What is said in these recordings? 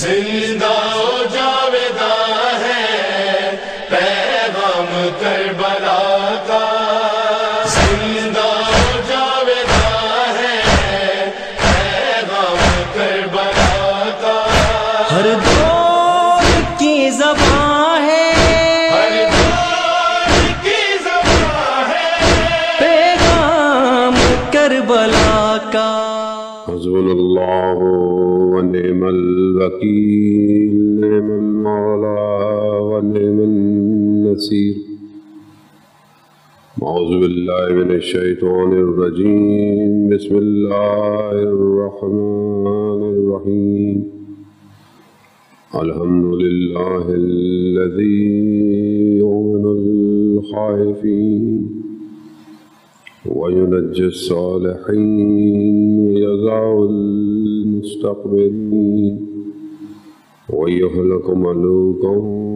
زندہ ونعم الوكيل نعم المولى ونعم النصير أعوذ بالله من الشيطان الرجيم بسم الله الرحمن الرحيم الحمد لله الذي يؤمن الخائفين وينجي الصالحين ويضع المستقبلين ويهلك ملوكا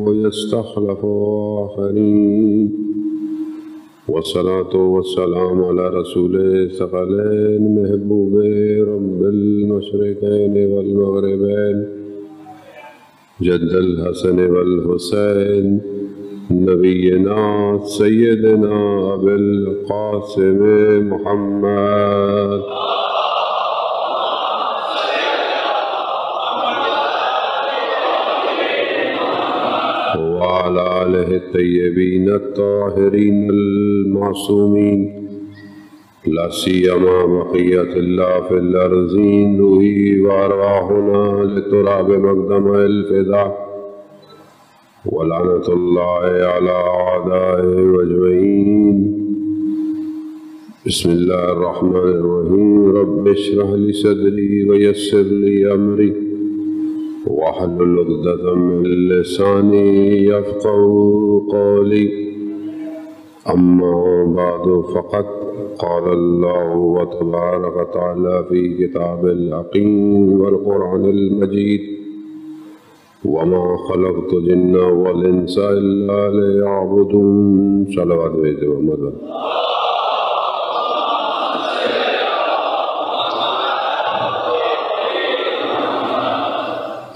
ويستخلف آخرين والصلاة والسلام على رسول ثقلين محبوب رب المشرقين والمغربين جد الحسن والحسين نبينا سيدنا أبي القاسم محمد. وعلى آله الطيبين الطاهرين المعصومين. لا سيما بقية الله في الأرضين روحي وأرواحنا لتراب مقدم الفداء ولعنة الله على أعدائه أجمعين. بسم الله الرحمن الرحيم. رب اشرح لي صدري ويسر لي أمري. واحلل عقدة من لساني يفقه قولي. أما بعد، فقد قال الله وتبارك وتعالى في كتاب الحكيم والقرآن المجيد. وما خلقت الجن والإنس إلا ليعبدون صلوات بيت محمد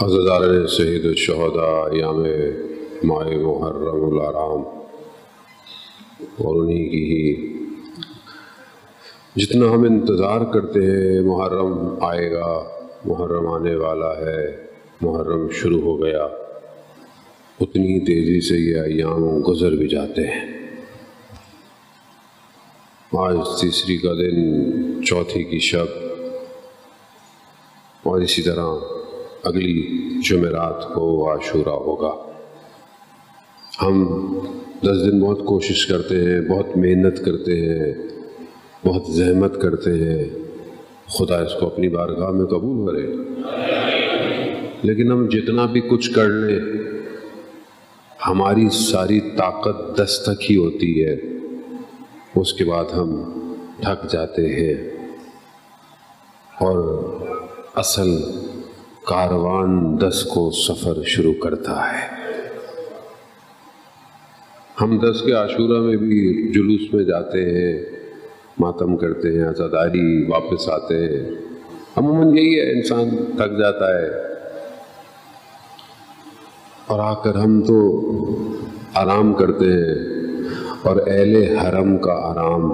عزدار سید الشہداء ایام ماہ محرم الارام اور انہی کی ہی جتنا ہم انتظار کرتے ہیں محرم آئے گا، محرم آنے والا ہے۔ محرم شروع ہو گیا۔ اتنی تیزی سے یہ ایام گزر بھی جاتے ہیں۔ آج تیسری کا دن، چوتھی کی شب۔ اور اسی طرح اگلی جمعرات کو عاشورہ ہوگا۔ ہم دس دن بہت کوشش کرتے ہیں، بہت محنت کرتے ہیں، بہت زحمت کرتے ہیں۔ خدا اس کو اپنی بارگاہ میں قبول کرے۔ لیکن ہم جتنا بھی کچھ کر لیں، ہماری ساری طاقت دس تک ہی ہوتی ہے۔ اس کے بعد ہم تھک جاتے ہیں۔ اور اصل کاروان دس کو سفر شروع کرتا ہے۔ ہم دس کے عاشورہ میں بھی جلوس میں جاتے ہیں، ماتم کرتے ہیں عزاداری واپس آتے ہیں۔ عموماً یہی ہے، انسان تھک جاتا ہے۔ اور آ کر ہم تو آرام کرتے ہیں اور اہل حرم کا آرام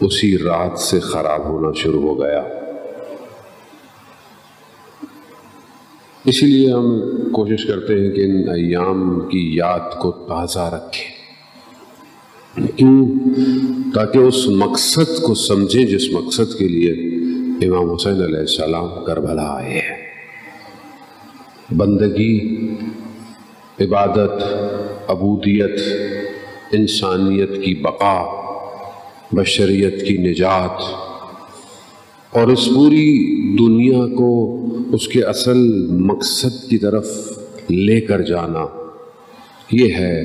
اسی رات سے خراب ہونا شروع ہو گیا۔ اسی لیے ہم کوشش کرتے ہیں کہ ان ایام کی یاد کو تازہ رکھیں۔ کیوں؟ تاکہ اس مقصد کو سمجھیں جس مقصد کے لیے امام حسین علیہ السلام کربلا آئے ہیں۔ بندگی عبادت، عبودیت، انسانیت کی بقا، بشریت کی نجات، اور اس پوری دنیا کو اس کے اصل مقصد کی طرف لے کر جانا، یہ ہے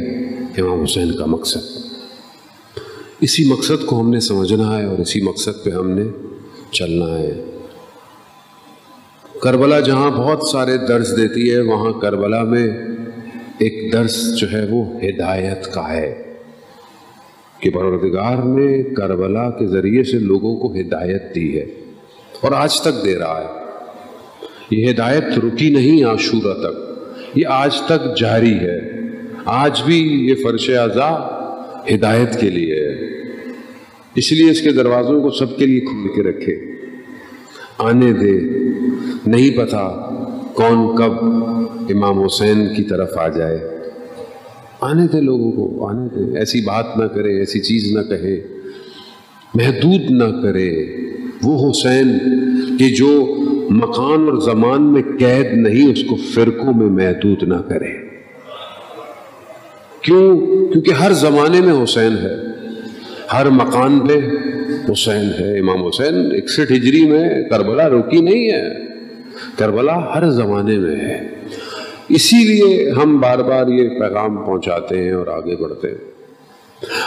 امام حسین کا مقصد۔ اسی مقصد کو ہم نے سمجھنا ہے اور اسی مقصد پہ ہم نے چلنا ہے۔ کربلا جہاں بہت سارے درس دیتی ہے، وہاں کربلا میں ایک درس جو ہے وہ ہدایت کا ہے کہ پروردگار نے کربلا کے ذریعے سے لوگوں کو ہدایت دی ہے اور آج تک دے رہا ہے۔ یہ ہدایت رکی نہیں عاشورہ تک، یہ آج تک جاری ہے۔ آج بھی یہ فرش اعضا ہدایت کے لیے ہے۔ اس لیے اس کے دروازوں کو سب کے لیے کھول کے رکھے۔ آنے دے، نہیں پتا کون کب امام حسین کی طرف آ جائے۔ آنے دے لوگوں کو، آنے دے۔ ایسی بات نہ کرے، ایسی چیز نہ کہے۔ محدود نہ کرے۔ وہ حسین کہ جو مکان اور زمان میں قید نہیں، اس کو فرقوں میں محدود نہ کرے۔ کیوں؟ کیونکہ ہر زمانے میں حسین ہے۔ ہر مکان پہ حسین ہے۔ امام حسین اکسٹھ ہجری میں کربلا رکی نہیں ہے۔ کربلا ہر زمانے میں ہے۔ اسی لیے ہم بار بار یہ پیغام پہنچاتے ہیں اور آگے بڑھتے ہیں۔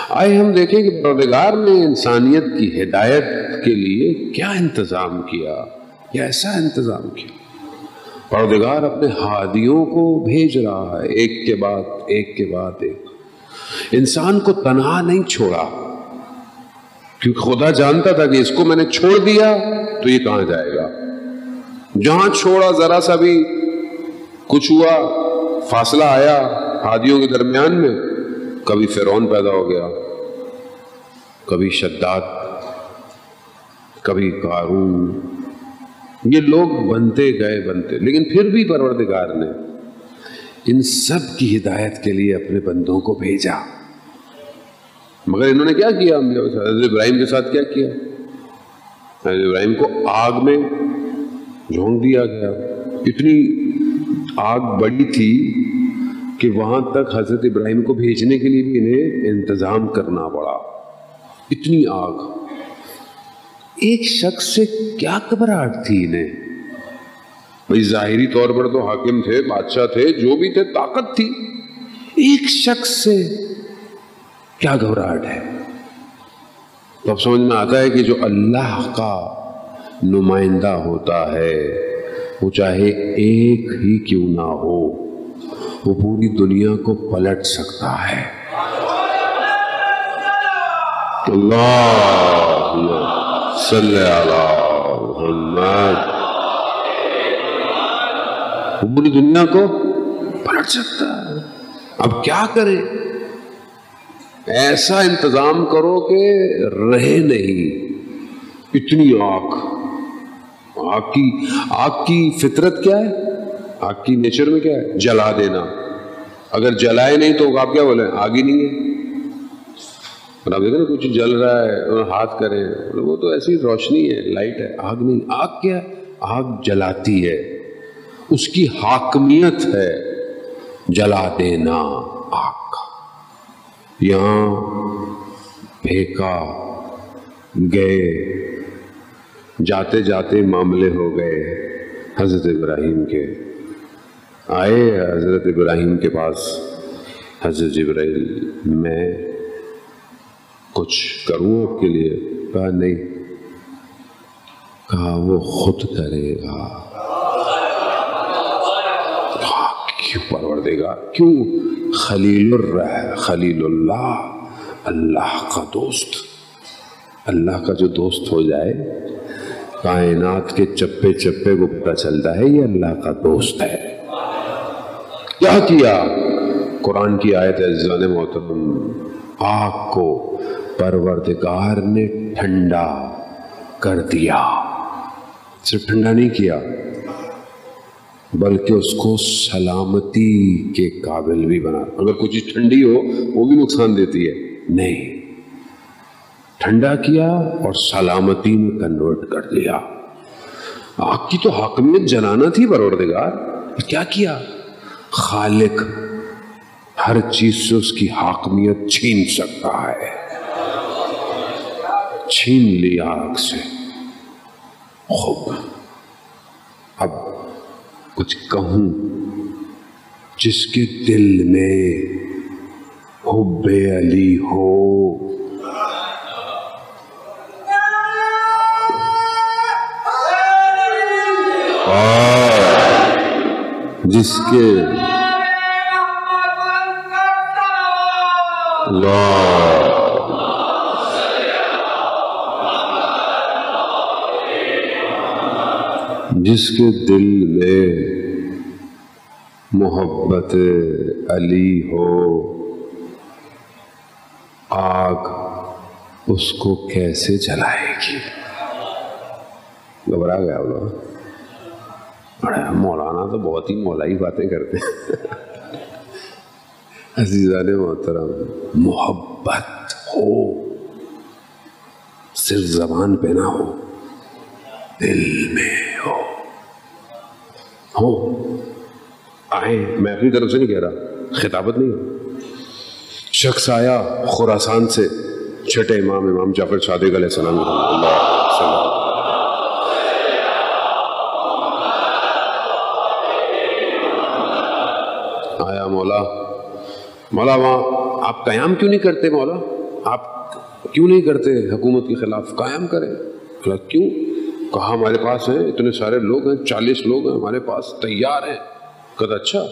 آئے ہم دیکھیں کہ پروردگار نے انسانیت کی ہدایت کے لیے کیا انتظام کیا، یا ایسا انتظام کیا؟ پروردگار اپنے ہادیوں کو بھیج رہا ہے، ایک کے بعد ایک کے بعد ایک۔ انسان کو تنہا نہیں چھوڑا، کیونکہ خدا جانتا تھا کہ اس کو میں نے چھوڑ دیا تو یہ کہاں جائے گا؟ جہاں چھوڑا ذرا سا بھی کچھ ہوا، فاصلہ آیا ہادیوں کے درمیان میں، کبھی فرعون پیدا ہو گیا، کبھی شداد، کبھی قارون۔ یہ لوگ بنتے گئے، بنتے۔ لیکن پھر بھی پروردگار نے ان سب کی ہدایت کے لیے اپنے بندوں کو بھیجا۔ مگر انہوں نے کیا کیا؟ حضرت ابراہیم کے ساتھ کیا کیا؟ حضرت ابراہیم کو آگ میں جھونک دیا گیا۔ اتنی آگ بڑی تھی کہ وہاں تک حضرت ابراہیم کو بھیجنے کے لیے بھی انہیں انتظام کرنا پڑا۔ اتنی آگ۔ ایک شخص سے کیا گھبراہٹ تھی انہیں؟ بھائی ظاہری طور پر تو حاکم تھے، بادشاہ تھے، جو بھی تھے، طاقت تھی۔ ایک شخص سے کیا گھبراہٹ ہے؟ تو اب سمجھ میں آتا ہے کہ جو اللہ کا نمائندہ ہوتا ہے وہ چاہے ایک ہی کیوں نہ ہو، وہ پوری دنیا کو پلٹ سکتا ہے۔ اللہ صلی اللہ محمد وہ پوری دنیا کو پلٹ سکتا ہے۔ اب کیا کرے؟ ایسا انتظام کرو کہ رہے نہیں۔ اتنی آگ آگ کی آگ کی فطرت کیا ہے؟ آگ کی نیچر میں کیا ہے؟ جلا دینا۔ اگر جلائے نہیں تو آپ کیا بولے آگ ہی نہیں ہے۔ اور آپ دیکھیں نا، کچھ جل رہا ہے، اور ہاتھ کریں مطلب وہ تو ایسی روشنی ہے، لائٹ ہے۔ آگ نہیں، آگ کیا؟ آگ جلاتی ہے۔ اس کی حاکمیت ہے۔ جلا دینا آگ۔ کا یہاں پھینکا گئے جاتے جاتے معاملے ہو گئے حضرت ابراہیم کے۔ آئے حضرت ابراہیم کے پاس۔ حضرت ابراہیم میں کچھ کروں آپ کے لیے؟ کہا، نہیں۔ کہا، وہ خود کرے گا۔ کہا، کیوں پروردے گا؟ کیوں؟ خلیل الرح خلیل اللہ۔ اللہ کا دوست۔ اللہ کا جو دوست ہو جائے کائنات کے چپے چپے کو پتہ چلتا ہے، یہ اللہ کا دوست ہے۔ کیا کیا قرآن کی آیت ہے محترم۔ آگ کو پروردگار نے ٹھنڈا کر دیا۔ صرف ٹھنڈا نہیں کیا، بلکہ اس کو سلامتی کے قابل بھی بنا۔ اگر کچھ چیز ٹھنڈی ہو، وہ بھی نقصان دیتی ہے۔ نہیں۔ ٹھنڈا کیا اور سلامتی میں کنورٹ کر دیا۔ آگ کی تو حاکمیت جلانا تھی پروردگار۔ کیا کیا؟ خالق ہر چیز سے اس کی حاکمیت چھین سکتا ہے۔ چھین لیا آگ سے۔ خوب۔ اب کچھ کہوں۔ جس کے دل میں حب علی ہو جس کے جس کے دل میں محبت علی ہو، آگ اس کو کیسے جلائے گی؟ گھبرا گیا بولا تو بہت ہی مولائی باتیں کرتے ہیں۔ عزیزان محترم، محبت ہو، صرف زبان پہ نہ ہو، دل میں ہو۔ ہو۔ آئے میں اپنی طرف سے نہیں کہہ رہا، خطابت نہیں ہو۔ شخص آیا خوراسان سے، چھٹے امام امام جعفر صادق علیہ السلام۔ اللہ مولا۔ مولا، وہاں آپ قیام کیوں نہیں کرتے مولا؟ آپ کیوں نہیں کرتے حکومت کے خلاف قائم کریں؟ بولا کیوں؟ کہا، ہمارے پاس ہیں، اتنے سارے لوگ ہیں، چالیس لوگ ہیں، ہمارے پاس تیار ہیں۔ کہا اچھا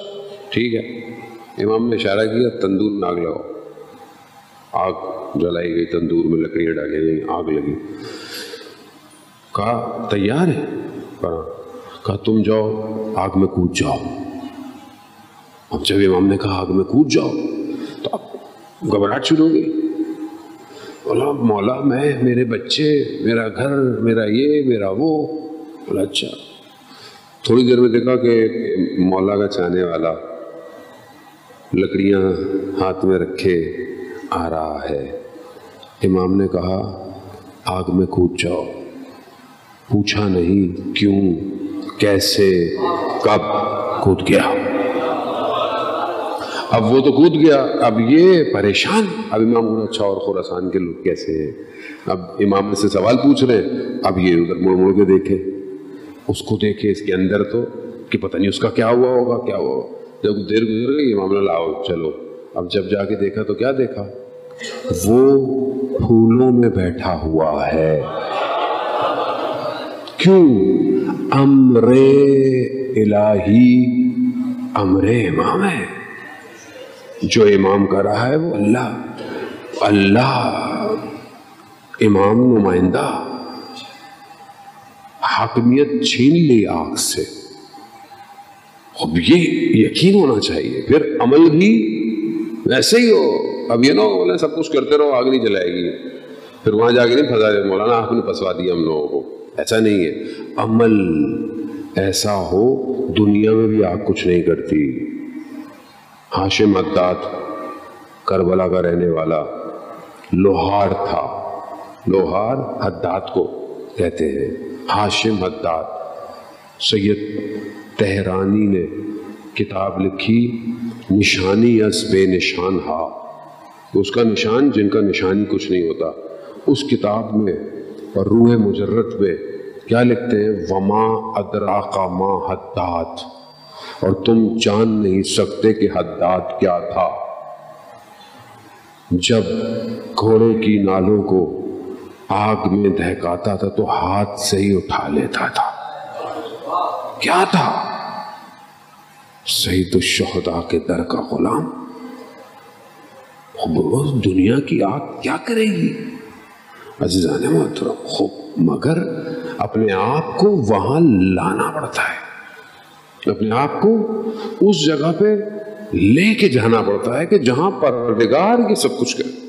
ٹھیک ہے۔ امام نے اشارہ کیا، تندور میں آگ لگاؤ آگ جلائی گئی، تندور میں لکڑیاں ڈالی گئی آگ لگی۔ کہا، تیار ہے کہا کہا، تم جاؤ، آگ میں کود جاؤ۔ اب جب امام نے کہا، آگ میں کود جاؤ، تو اب گھبراہٹ شروع ہو گئی۔ بولا، مولا، میں، میرے بچے، میرا گھر، میرا یہ، میرا وہ. بولا اچھا. تھوڑی دیر میں دیکھا کہ مولا کا چاہنے والا لکڑیاں ہاتھ میں رکھے آ رہا ہے۔ امام نے کہا، آگ میں کود جاؤ. پوچھا نہیں کیوں، کیسے، کب کود گیا۔ اب وہ تو کود گیا۔ اب یہ پریشان۔ اب امام کو اچھا اور خوراسان کے لوگ کیسے ہیں؟ اب امام سے سوال پوچھ رہے ہیں۔ اب یہ ادھر مڑ مڑ کے دیکھے۔ اس کو دیکھے اس کے اندر تو کہ پتہ نہیں اس کا کیا ہوا ہوگا، کیا ہوا ہوگا۔ جب دیر گزر گئی، امام نے لاؤ، چلو۔ اب جب جا کے دیکھا تو کیا دیکھا؟ وہ پھولوں میں بیٹھا ہوا ہے۔ کیوں؟ امر الہی، امر امام ہے۔ جو امام کر رہا ہے وہ اللہ اللہ امام نمائندہ، حاکمیت چھین لی آگ سے۔ اب یہ یقین ہونا چاہیے، پھر عمل بھی ویسے ہی ہو۔ اب یہ نہ ہو، بولے سب کچھ کرتے رہو، آگ نہیں جلائے گی۔ پھر وہاں جا کے نہیں پھنسا دے، مولانا آپ نے پھنسوا دیا ہم لوگوں کو۔ ایسا نہیں ہے۔ عمل ایسا ہو، دنیا میں بھی آگ کچھ نہیں کرتی۔ ہاشم حداد کربلا کا رہنے والا لوہار تھا۔ لوہار حداد کو کہتے ہیں۔ ہاشم حداد سید تہرانی نے کتاب لکھی، نشانی از بے نشان ہا۔ اس کا نشان جن کا نشانی کچھ نہیں ہوتا، اس کتاب میں اور روح مجرت میں کیا لکھتے ہیں؟ وما ادراکا ما حداد۔ اور تم جان نہیں سکتے کہ حداد کیا تھا۔ جب گھوڑے کی نالوں کو آگ میں دہکاتا تھا تو ہاتھ سے ہی اٹھا لیتا تھا۔ کیا تھا؟ سعید الشہداء کے در کا غلام۔ دنیا کی آگ کیا کرے گی؟ عزیزان محترم خوب مگر اپنے آپ کو وہاں لانا پڑتا ہے۔ اپنے آپ کو اس جگہ پہ لے کے جانا پڑتا ہے کہ جہاں پروردگار یہ سب کچھ کرے۔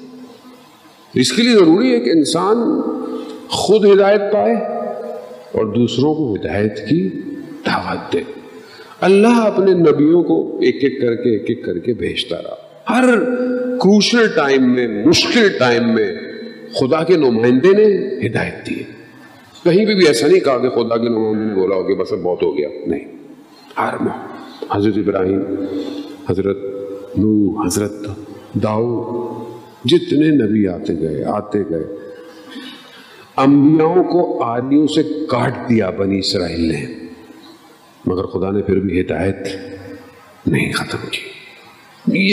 اس کے لیے ضروری ہے کہ انسان خود ہدایت پائے اور دوسروں کو ہدایت کی دعوت دے۔ اللہ اپنے نبیوں کو ایک ایک کر کے، ایک ایک کر کے بھیجتا رہا۔ ہر کروشل ٹائم میں، مشکل ٹائم میں خدا کے نمائندے نے ہدایت دی۔ کہیں بھی بھی ایسا نہیں کہا کہ خدا کے نمائندے نے بولا ہو کہ بس اب بہت ہو گیا۔ نہیں۔ ہر حضرت ابراہیم، حضرت نو حضرت داؤ جتنے نبی آتے گئے آتے گئے۔ انبیاؤں کو آدمیوں سے کاٹ دیا بنی اسرائیل نے، مگر خدا نے پھر بھی ہدایت نہیں ختم کی۔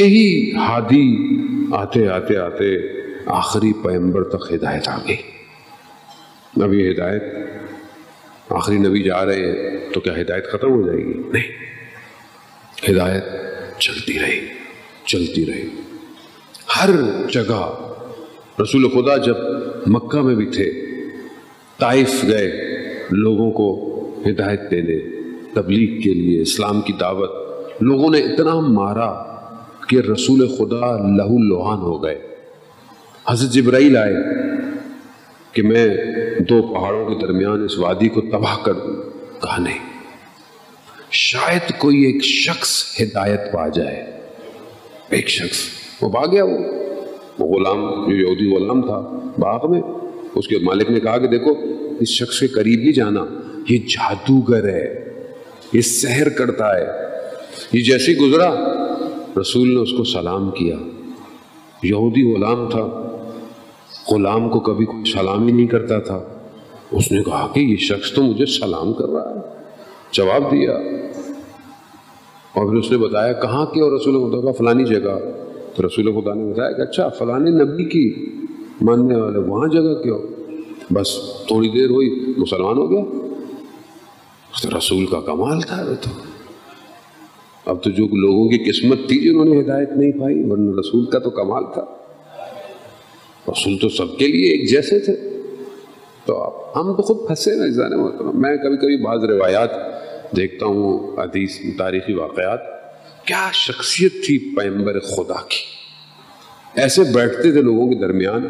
یہی ہادی آتے آتے آتے آخری پیمبر تک ہدایت آ گئی۔ اب یہ ہدایت آخری نبی جا رہے ہیں تو کیا ہدایت ختم ہو جائے گی؟ نہیں۔ ہدایت چلتی رہی چلتی رہی ہر جگہ رسول خدا جب مکہ میں بھی تھے، طائف گئے، لوگوں کو ہدایت دینے تبلیغ کے لیے، اسلام کی دعوت، لوگوں نے اتنا مارا کہ رسول خدا لہو لوہان ہو گئے۔ حضرت جبرائیل آئے کہ میں دو پہاڑوں کے درمیان اس وادی کو تباہ کر دوں۔ کہا نہیں۔ شاید کوئی ایک شخص ہدایت پا جائے۔ ایک شخص۔ وہ بھاگ گیا وہ۔ وہ غلام جو یہودی غلام تھا، باغ میں۔ اس کے مالک نے کہا کہ دیکھو، اس شخص کے قریب نہیں جانا۔ یہ جادوگر ہے۔ یہ سحر کرتا ہے۔ یہ جیسے گزرا، رسول نے اس کو سلام کیا۔ یہودی غلام تھا۔ غلام کو کبھی کوئی سلام ہی نہیں کرتا تھا۔ اس نے کہا کہ یہ شخص تو مجھے سلام کر رہا ہے۔ جواب دیا۔ اور پھر اس نے بتایا، کہاں کی اور رسول خدا کا فلانی جگہ۔ تو رسول خدا نے بتایا کہ اچھا فلانی نبی کی ماننے والے وہاں جگہ کیوں بس تھوڑی دیر ہوئی، مسلمان ہو گیا۔ تو رسول کا کمال تھا وہ تو۔ اب تو جو لوگوں کی قسمت تھی جنہوں نے ہدایت نہیں پائی، ورنہ رسول کا تو کمال تھا۔ رسول تو سب کے لیے ایک جیسے تھے۔ تو ہم تو خود پھنسے نا اس محترم میں۔ کبھی کبھی بعض روایات دیکھتا ہوں، حدیث، تاریخی واقعات۔ کیا شخصیت تھی پیمبر خدا کی؟ ایسے بیٹھتے تھے لوگوں کے درمیان۔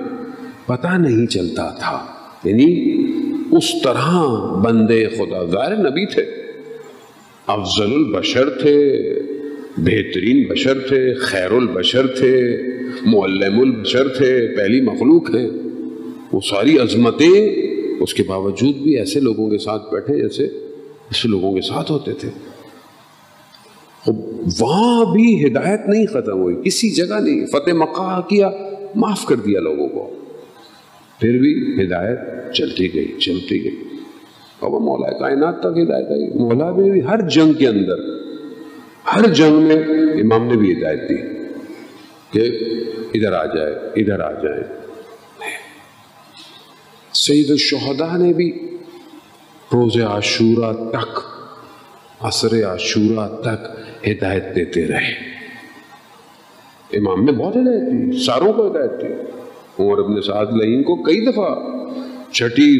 پتہ نہیں چلتا تھا۔ یعنی اس طرح بندے خدا ظاہر نبی تھے۔ افضل البشر تھے، بہترین بشر تھے، خیر البشر تھے۔ معلم البشر تھے، پہلی مخلوق ہیں۔ وہ ساری عظمتیں اس کے باوجود بھی ایسے لوگوں کے ساتھ بیٹھے جیسے ایسے لوگوں کے ساتھ ہوتے تھے۔ وہاں بھی ہدایت نہیں ختم ہوئی، کسی جگہ نہیں۔ فتح مکہ کیا، معاف کر دیا لوگوں کو۔ پھر بھی ہدایت چلتی گئی چلتی گئی۔ اور وہ مولا کائنات تک ہدایت آئی۔ مولا میں بھی ہر جنگ کے اندر، ہر جنگ میں امام نے بھی ہدایت دی کہ ادھر آ جائے، ادھر آ جائے۔ سید الشہداء نے بھی روز عاشورہ تک، عصر عاشورہ تک ہدایت دیتے رہے۔ امام نے بہت ہدایت دی، ساروں کو ہدایت دی۔ عمر ابن سعد لعین کو کئی دفعہ چھٹی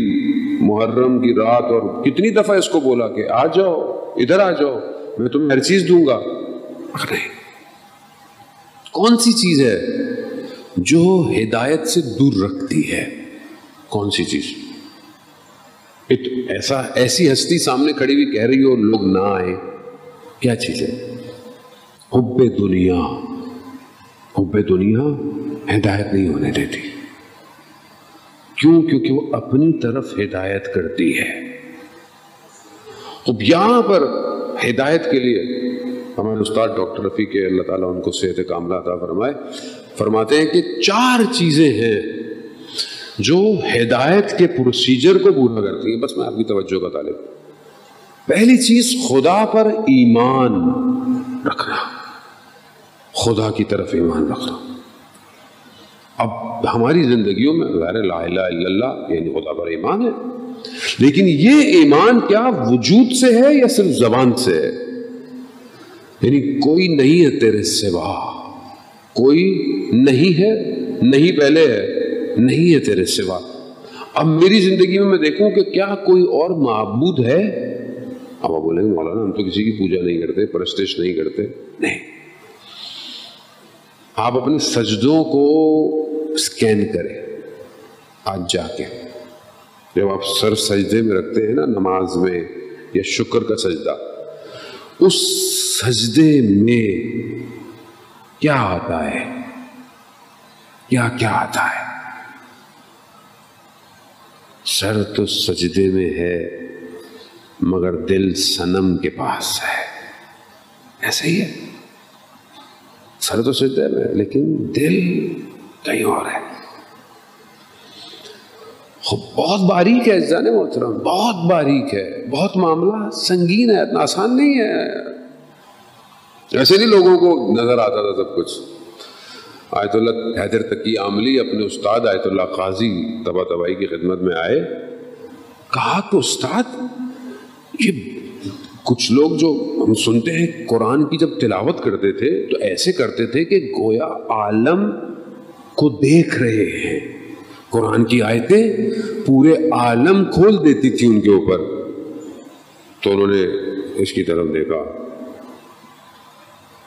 محرم کی رات اور کتنی دفعہ اس کو بولا کہ آ جاؤ، ادھر آ جاؤ، میں تمہیں ہر چیز دوں گا۔ نہیں کون سی چیز ہے جو ہدایت سے دور رکھتی ہے۔ کون سی چیز؟ ایسا، ایسی ہستی سامنے کھڑی ہوئی کہہ رہی ہو، لوگ نہ آئے کیا چیز ہے؟ حب دنیا۔ حب دنیا ہدایت نہیں ہونے دیتی۔ کیوں؟ کیونکہ وہ اپنی طرف ہدایت کرتی ہے۔ اب یہاں پر ہدایت کے لیے ہمارے استاد، ڈاکٹر رفیع کے اللہ تعالیٰ ان کو صحت کاملہ عطا فرمائے. فرماتے ہیں کہ چار چیزیں ہیں جو ہدایت کے پروسیجر کو پورا کرتی ہیں۔ بس میں آپ کی توجہ کا طالب پہلی چیز، خدا پر ایمان رکھنا خدا کی طرف ایمان رکھنا اب ہماری زندگیوں میں غیر لا الہ الا اللہ یعنی خدا پر ایمان ہے۔ لیکن یہ ایمان کیا وجود سے ہے یا صرف زبان سے ہے؟ یعنی کوئی نہیں ہے تیرے سوا۔ کوئی نہیں ہے، نہیں پہلے ہے، نہیں ہے تیرے سوا۔ اب میری زندگی میں میں دیکھوں کہ کیا کوئی اور معبود ہے؟ اب آپ بولیں گے، مولانا، ہم تو کسی کی پوجا نہیں کرتے، پرستش نہیں کرتے۔ نہیں۔ آپ اپنے سجدوں کو اسکین کریں، آج جا کے۔ جب آپ سر سجدے میں رکھتے ہیں نا، نماز میں یا شکر کا سجدہ اس سجدے میں کیا آتا ہے؟ کیا کیا آتا ہے؟ سر تو سجدے میں ہے، مگر دل سنم کے پاس ہے۔ ایسا ہی ہے۔ سر تو سجدے میں، لیکن دل کہیں اور ہے۔ بہت باریک ہے، جانے محترم، بہت باریک ہے، بہت معاملہ سنگین ہے، اتنا آسان نہیں ہے۔ ایسے نہیں لوگوں کو نظر آتا تھا سب کچھ۔ آیت اللہ حیدر تقی عاملی اپنے استاد آیت اللہ قاضی تبا تبائی کی خدمت میں آئے۔ کہا کہ استاد، یہ کچھ لوگ جو ہم سنتے ہیں، قرآن کی جب تلاوت کرتے تھے تو ایسے کرتے تھے کہ گویا عالم کو دیکھ رہے ہیں۔ قرآن کی آیتیں پورے عالم کھول دیتی تھی ان کے اوپر۔ تو انہوں نے اس کی طرف دیکھا۔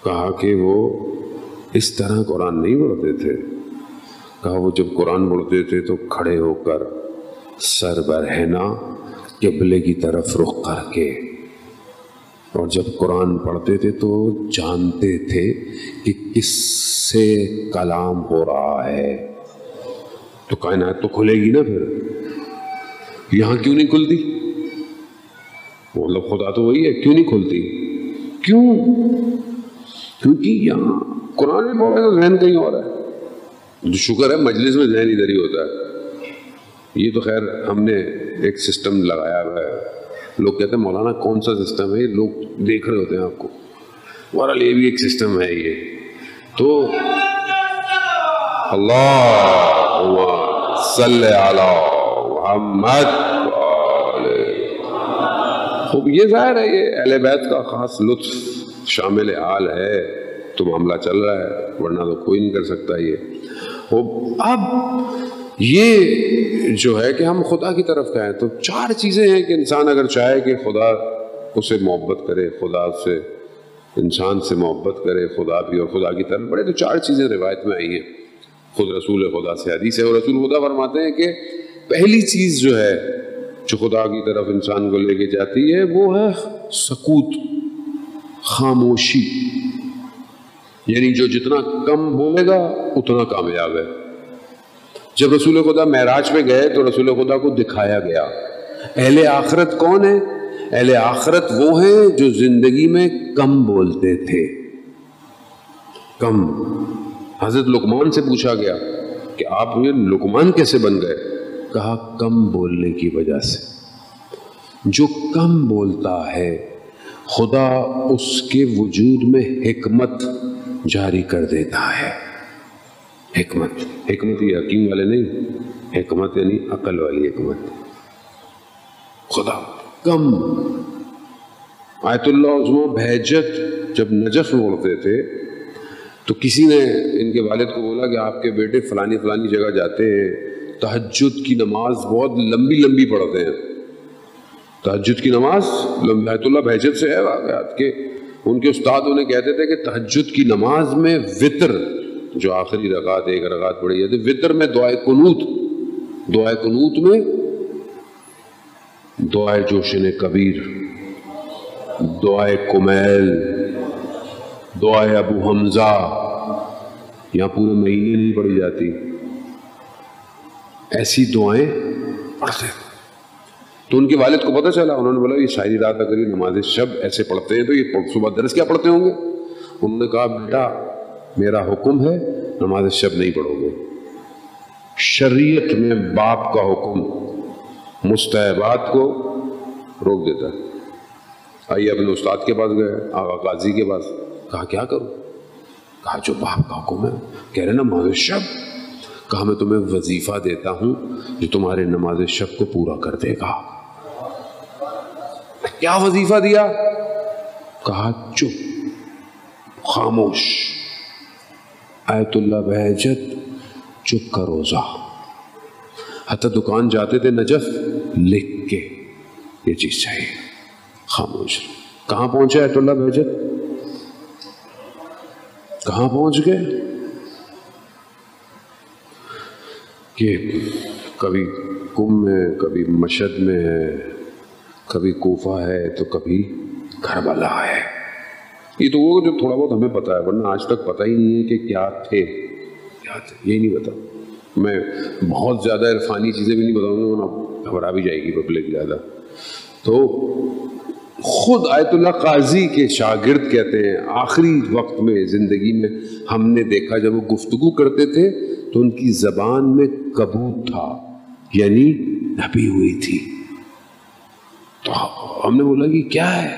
کہا کہ وہ اس طرح قرآن نہیں پڑھتے تھے۔ کہا وہ جب قرآن پڑھتے تھے تو کھڑے ہو کر سر برہنا قبلے کی طرف رخ کر کے۔ اور جب قرآن پڑھتے تھے تو جانتے تھے کہ کس سے کلام ہو رہا ہے۔ تو کائنات تو کھلے گی نا پھر۔ یہاں کیوں نہیں کھلتی؟ مطلب خدا تو وہی ہے، کیوں نہیں کھلتی؟ کیوں؟ کیونکہ یہاں قرآن میں پڑھے تو ذہن کہیں اور ہے۔ شکر ہے، مجلس میں ذہن ادھر ہی ہوتا ہے۔ یہ تو خیر ہم نے ایک سسٹم لگایا ہوا ہے۔ لوگ کہتے ہیں، مولانا، کون سا سسٹم ہے؟ لوگ دیکھ رہے ہوتے ہیں آپ کو۔ بہرحال یہ بھی ایک سسٹم ہے یہ۔ تو اللہ۔ صلی علی محمد خوب، یہ ظاہر ہے، یہ اہل بیت کا خاص لطف شامل حال ہے، تو معاملہ چل رہا ہے، ورنہ تو کوئی نہیں کر سکتا یہ۔ خوب، اب یہ جو ہے کہ ہم خدا کی طرف کہیں تو چار چیزیں ہیں کہ انسان اگر چاہے کہ خدا اسے محبت کرے، خدا سے، انسان سے محبت کرے، خدا بھی اور خدا کی طرف۔ بڑے تو چار چیزیں روایت میں آئی ہیں۔ خود رسول خدا سے حدیث ہے اور رسول خدا فرماتے ہیں کہ پہلی چیز جو ہے جو خدا کی طرف انسان کو لے کے جاتی ہے، وہ ہے سکوت، خاموشی۔ یعنی جو جتنا کم بولے گا، اتنا کامیاب ہے۔ جب رسول خدا معراج پہ گئے تو رسول خدا کو دکھایا گیا۔ اہل آخرت کون ہے اہل آخرت وہ ہیں جو زندگی میں کم بولتے تھے۔ کم۔ حضرت لقمان سے پوچھا گیا کہ آپ یہ لقمان کیسے بن گئے؟ کہا، کم بولنے کی وجہ سے۔ جو کم بولتا ہے، خدا اس کے وجود میں حکمت جاری کر دیتا ہے۔ حکمت حکمت یہ حکیم والے نہیں، حکمت یعنی عقل والی حکمت۔ خدا، کم۔ آیت اللہ عظمہ بہجت جب نجف اڑتے تھے تو کسی نے ان کے والد کو بولا کہ آپ کے بیٹے فلانی فلانی جگہ جاتے ہیں، تہجد کی نماز بہت لمبی لمبی پڑھتے ہیں۔ تہجد کی نماز آیت اللہ بہجت سے ہے واقعات کے۔ ان کے استاد انہیں کہتے تھے کہ تہجد کی نماز میں وطر، جو آخری رکعت، ایک رکعت پڑھی جاتی، وطر میں دعائے قنوت۔ دعائے قنوت میں دعائے جوشن کبیر، دعائے کمیل۔ دعائے ابو حمزہ۔ یہاں پورے مہینے نہیں پڑھی جاتی۔ ایسی دعائیں پڑھتے تو ان کے والد کو پتہ چلا، انہوں نے بولا، یہ شاعری رات اگر یہ نماز شب ایسے پڑھتے ہیں تو یہ صبح درس کیا پڑھتے ہوں گے؟ انہوں نے کہا، بیٹا، میرا حکم ہے نماز شب نہیں پڑھو گے۔ شریعت میں باپ کا حکم مستحبات کو روک دیتا ہے۔ آئیے اپنے استاد کے پاس گئے، آغا قاضی کے پاس۔ کہا، کیا کروں؟ کہا، جو باپ کا حکم ہے کہہ رہے نماز شب. کہا، میں تمہیں وظیفہ دیتا ہوں جو تمہارے نماز شب کو پورا کر دے گا. کیا وظیفہ دیا؟ کہا، چپ، خاموش، آیت اللہ بہجت، چپ کا روزہ. حتی دکان جاتے تھے نجف، لکھ کے یہ چیز چاہیے، خاموش۔ کہاں پہنچے آیت اللہ بہجت؟ کہاں پہنچ گئے؟ کہ کبھی کم میں کبھی مشد میں ہے، کبھی کوفہ ہے، تو کبھی کربلا ہے۔ یہ تو وہ جو تھوڑا بہت ہمیں پتا ہے، ورنہ آج تک پتہ ہی نہیں ہے کہ کیا تھے۔ کیا تھے؟ یہی نہیں پتا۔ میں بہت زیادہ عرفانی چیزیں بھی نہیں بتاؤں گا، ورنہ گھبرا بھی جائے گی پبلک زیادہ۔ تو خود آیت اللہ قاضی کے شاگرد کہتے ہیں، آخری وقت میں زندگی میں ہم نے دیکھا جب وہ گفتگو کرتے تھے تو ان کی زبان میں کبوت تھا یعنی نبی ہوئی تھی۔ تو ہم نے بولا کہ کیا ہے؟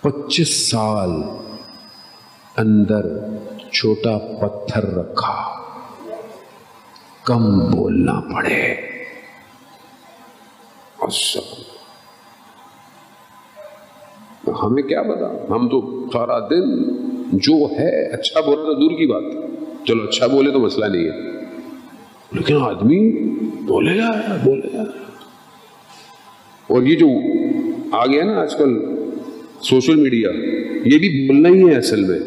پچیس سال اندر چھوٹا پتھر رکھا، کم بولنا پڑے۔ ہمیں کیا پتا؟ ہم تو سارا دن جو ہے اچھا بولا تو دور کی بات چلو اچھا بولے تو مسئلہ نہیں ہے۔ لیکن آدمی بولے گا بولے گا۔ اور یہ جو آ گیا نا آج کل سوشل میڈیا، یہ بھی بولنا ہی ہے اصل میں۔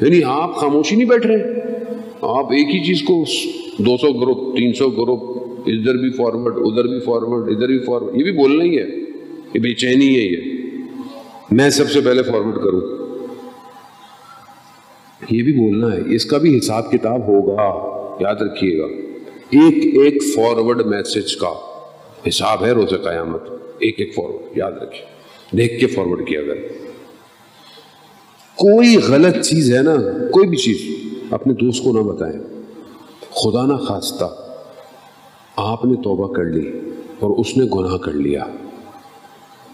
یعنی آپ خاموشی نہیں بیٹھ رہے۔ آپ ایک ہی چیز کو دو سو گروپ، تین سو گروپ، ادھر بھی فارورڈ ادھر بھی فارورڈ ادھر بھی فارورڈ یہ بھی بولنا ہی ہے۔ یہ بے چینی ہے یہ۔ میں سب سے پہلے فارورڈ کروں۔ یہ بھی بولنا ہے۔ اس کا بھی حساب کتاب ہوگا۔ یاد رکھیے گا۔ ایک ایک فارورڈ میسج کا حساب ہے روز قیامت۔ ایک ایک فارورڈ یاد رکھیے۔ دیکھ کے فارورڈ کیا اگر کوئی غلط چیز ہے نا، کوئی بھی چیز، اپنے دوست کو نہ بتائیں۔ خدا نہ خواستہ آپ نے توبہ کر لی اور اس نے گناہ کر لیا۔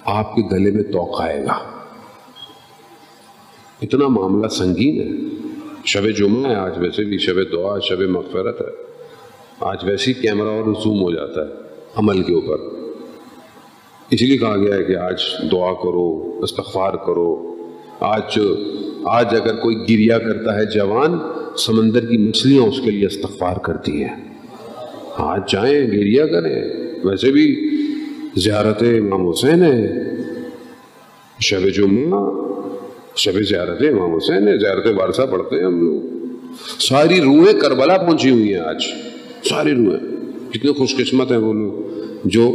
آپ کے گلے میں توق آئے گا۔ اتنا معاملہ سنگین ہے۔ شب جمعہ ہے، آج ویسے بھی شب دعا شب مغفرت ہے۔ آج ویسے ہی کیمرہ اور زوم ہو جاتا ہے عمل کے اوپر۔ اس لیے کہا گیا ہے کہ آج دعا کرو، استغفار کرو۔ آج آج اگر کوئی گریا کرتا ہے جوان، سمندر کی مچھلیاں اس کے لیے استغفار کرتی ہیں۔ آج جائیں، گریا کریں۔ ویسے بھی زیارت امام حسین ہے۔ شب جمعہ، شب زیارت امام حسین ہے۔ زیارت وارثہ پڑھتے ہیں ہم لوگ۔ ساری روحیں کربلا پہنچی ہوئی ہیں آج۔ ساری روحیں۔ کتنے خوش قسمت ہیں وہ لوگ جو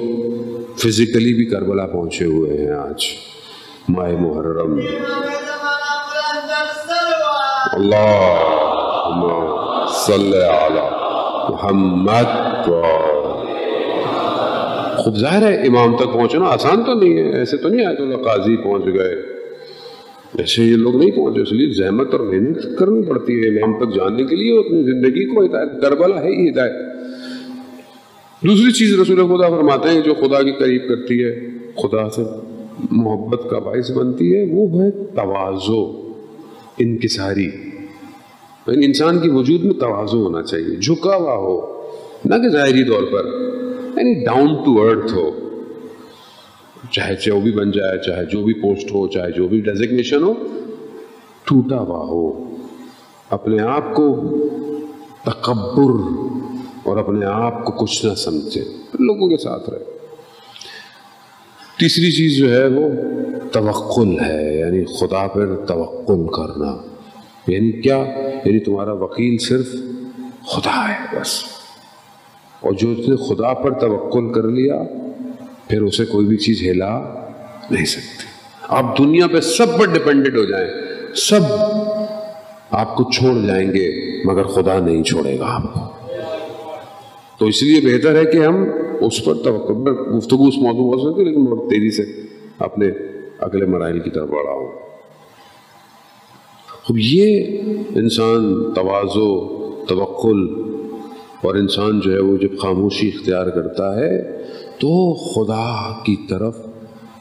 فزیکلی بھی کربلا پہنچے ہوئے ہیں آج۔ ماہ محرم۔ اللہ صلی علی محمد خود ظاہر ہے، امام تک پہنچنا آسان تو نہیں ہے، ایسے تو نہیں آئے تو قاضی پہنچ گئے۔ ایسے یہ لوگ نہیں پہنچے، اس لیے زحمت اور محنت کرنی پڑتی ہے، امام تک جانے کے لیے اپنی زندگی کو ہدایت کربلا ہے ہی ہدایت۔ دوسری چیز رسول خدا فرماتے ہیں جو خدا کے قریب کرتی ہے، خدا سے محبت کا باعث بنتی ہے، وہ ہے توازو انکساری۔ یعنی انسان کی وجود میں توازو ہونا چاہیے، جھکا ہوا ہو، نہ کہ ظاہری طور پر۔ یعنی ڈاؤن ٹو ارتھ ہو چاہے جو بھی بن جائے، چاہے جو بھی پوسٹ ہو، چاہے جو بھی ڈیزگنیشن ہو، ٹوٹا ہوا ہو۔ اپنے آپ کو تکبر اور اپنے آپ کو کچھ نہ سمجھے۔ لوگوں کے ساتھ رہے۔ تیسری چیز جو ہے وہ توقل ہے یعنی خدا پر توقل کرنا۔ یعنی کیا؟ یعنی تمہارا وکیل صرف خدا ہے بس۔ اور جو اس نے خدا پر توقل کر لیا، پھر اسے کوئی بھی چیز ہلا نہیں سکتی۔ آپ دنیا پہ سب پر ڈپینڈنٹ ہو جائیں، سب آپ کو چھوڑ جائیں گے، مگر خدا نہیں چھوڑے گا آپ کو۔ تو اس لیے بہتر ہے کہ ہم اس پر توقع میں گفتگو اس موضوع ہو سکتی لیکن بہت تیزی سے اپنے اگلے مراحل کی طرف بڑھا ہوں۔ اب یہ انسان توازو توقل اور انسان جو ہے وہ جب خاموشی اختیار کرتا ہے تو خدا کی طرف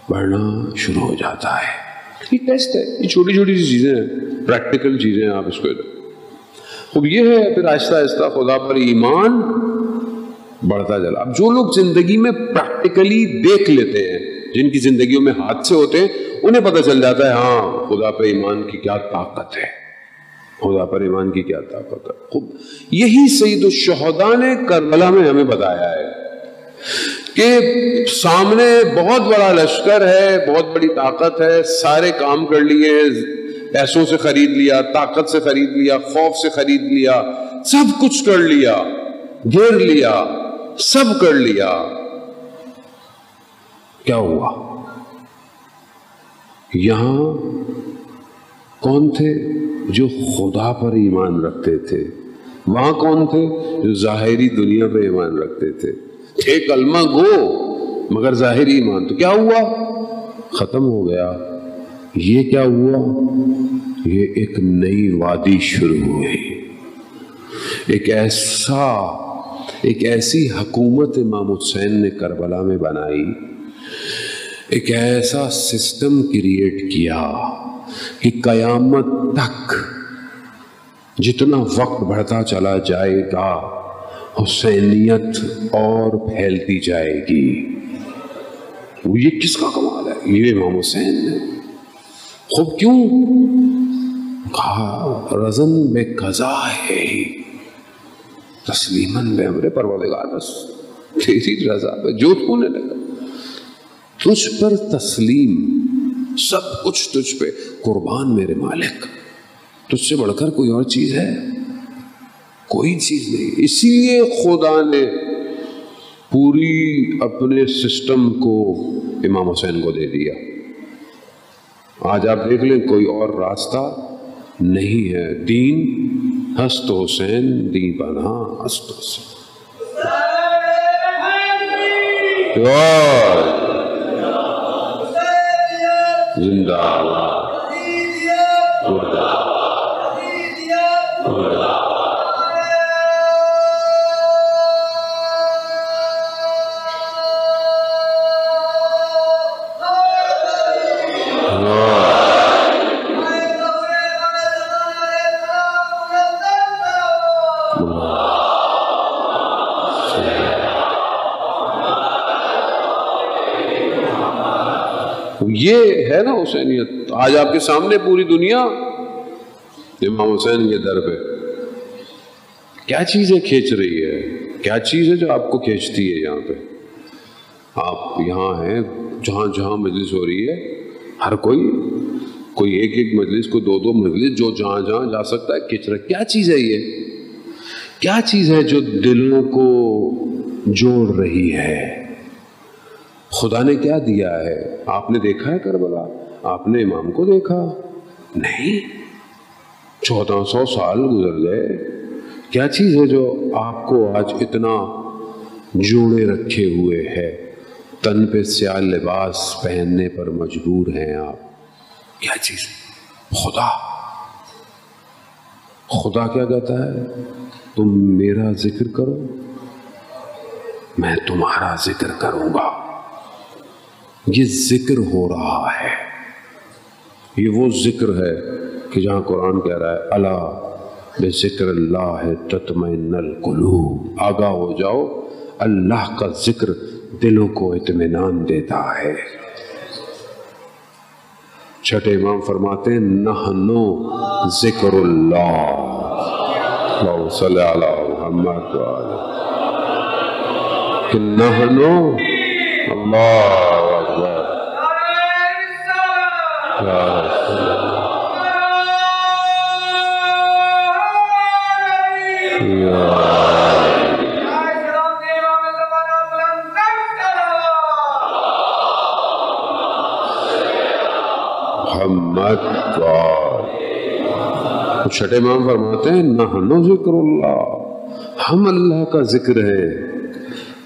بڑھنا شروع ہو جاتا ہے۔ یہ ٹیسٹ ہے، یہ چھوٹی چھوٹی سی چیزیں ہیں پریکٹیکل چیزیں ہیں آپ اس کو۔ اب یہ ہے پھر آہستہ آہستہ خدا پر ایمان بڑھتا چلا اب جو لوگ زندگی میں پریکٹیکلی دیکھ لیتے ہیں، جن کی زندگیوں میں حادثے ہوتے ہیں، انہیں پتہ چل جاتا ہے ہاں خدا پہ ایمان کی کیا طاقت ہے۔ خدا پر ایمان کی کیا طاقت ہے؟ خوب یہی سید الشہداء نے کربلا میں ہمیں بتایا ہے کہ سامنے بہت بڑا لشکر ہے، بہت بڑی طاقت ہے، سارے کام کر لیے پیسوں سے خرید لیا، طاقت سے خرید لیا، خوف سے خرید لیا، سب کچھ کر لیا، گھیر لیا، سب کر لیا۔ کیا ہوا؟ یہاں کون تھے؟ جو خدا پر ایمان رکھتے تھے۔ وہاں کون تھے؟ جو ظاہری دنیا پہ ایمان رکھتے تھے۔ تھے کلمہ گو، مگر ظاہری ایمان۔ تو کیا ہوا؟ ختم ہو گیا۔ یہ کیا ہوا؟ یہ ایک نئی وادی شروع ہوئی۔ ایک ایسا، ایک ایسی حکومت امام حسین نے کربلا میں بنائی۔ ایک ایسا سسٹم کریٹ کیا۔ کہ قیامت تک جتنا وقت بڑھتا چلا جائے گا حسینیت اور پھیلتی جائے گی۔ وہ یہ کس کا کمال ہے؟ یہ امام حسین نے خوب کیوں؟ کہا رزن میں قضا ہے۔ تسلیمن بے امر پروردگار، بس تیری رضا پہ جوت ہونے لگا۔ تجھ پر تسلیم سب کچھ تجھ پہ قربان میرے مالک۔ تجھ سے بڑھ کر کوئی اور چیز ہے؟ کوئی چیز نہیں۔ اسی لیے خدا نے پوری اپنے سسٹم کو امام حسین کو دے دیا۔ آج آپ دیکھ لیں، کوئی اور راستہ نہیں ہے۔ دین، ہست حسین، دین بنا ہست حسین۔ زندہ آباد یہ ہے نا حسینیت۔ آج آپ کے سامنے پوری دنیا امام حسین کے در پہ۔ کیا چیزیں کھینچ رہی ہے؟ کیا چیز ہے جو آپ کو کھینچتی ہے یہاں پہ؟ آپ یہاں ہیں، جہاں جہاں مجلس ہو رہی ہے، ہر کوئی کوئی ایک ایک مجلس کو دو دو مجلس، جو جہاں جہاں جا سکتا ہے، کھینچ رہا کیا چیز ہے یہ؟ کیا چیز ہے جو دلوں کو جوڑ رہی ہے؟ خدا نے کیا دیا ہے؟ آپ نے دیکھا ہے کربلا؟ آپ نے امام کو دیکھا؟ نہیں۔ چودہ سو سال گزر گئے۔ کیا چیز ہے جو آپ کو آج اتنا جوڑے رکھے ہوئے ہے؟ تن پہ سیاہ لباس پہننے پر مجبور ہیں آپ۔ کیا چیز؟ خدا۔ خدا کیا کہتا ہے؟ تم میرا ذکر کرو، میں تمہارا ذکر کروں گا۔ یہ ذکر ہو رہا ہے۔ یہ وہ ذکر ہے کہ جہاں قرآن کہہ رہا ہے، اللہ، بے ذکر اللہ ہے، تطمئن القلوب۔ آگاہ ہو جاؤ، اللہ کا ذکر دلوں کو اطمینان دیتا ہے۔ چھٹے امام فرماتے ہیں نحنو ذکر اللہ۔ صلی علی محمد کہ نحنو اللہ اکبر یا رسول اللہ یا محمد و آلہ چھٹے امام فرماتے ہیں نحنو ذکر اللہ۔ ہم اللہ کا ذکر ہے۔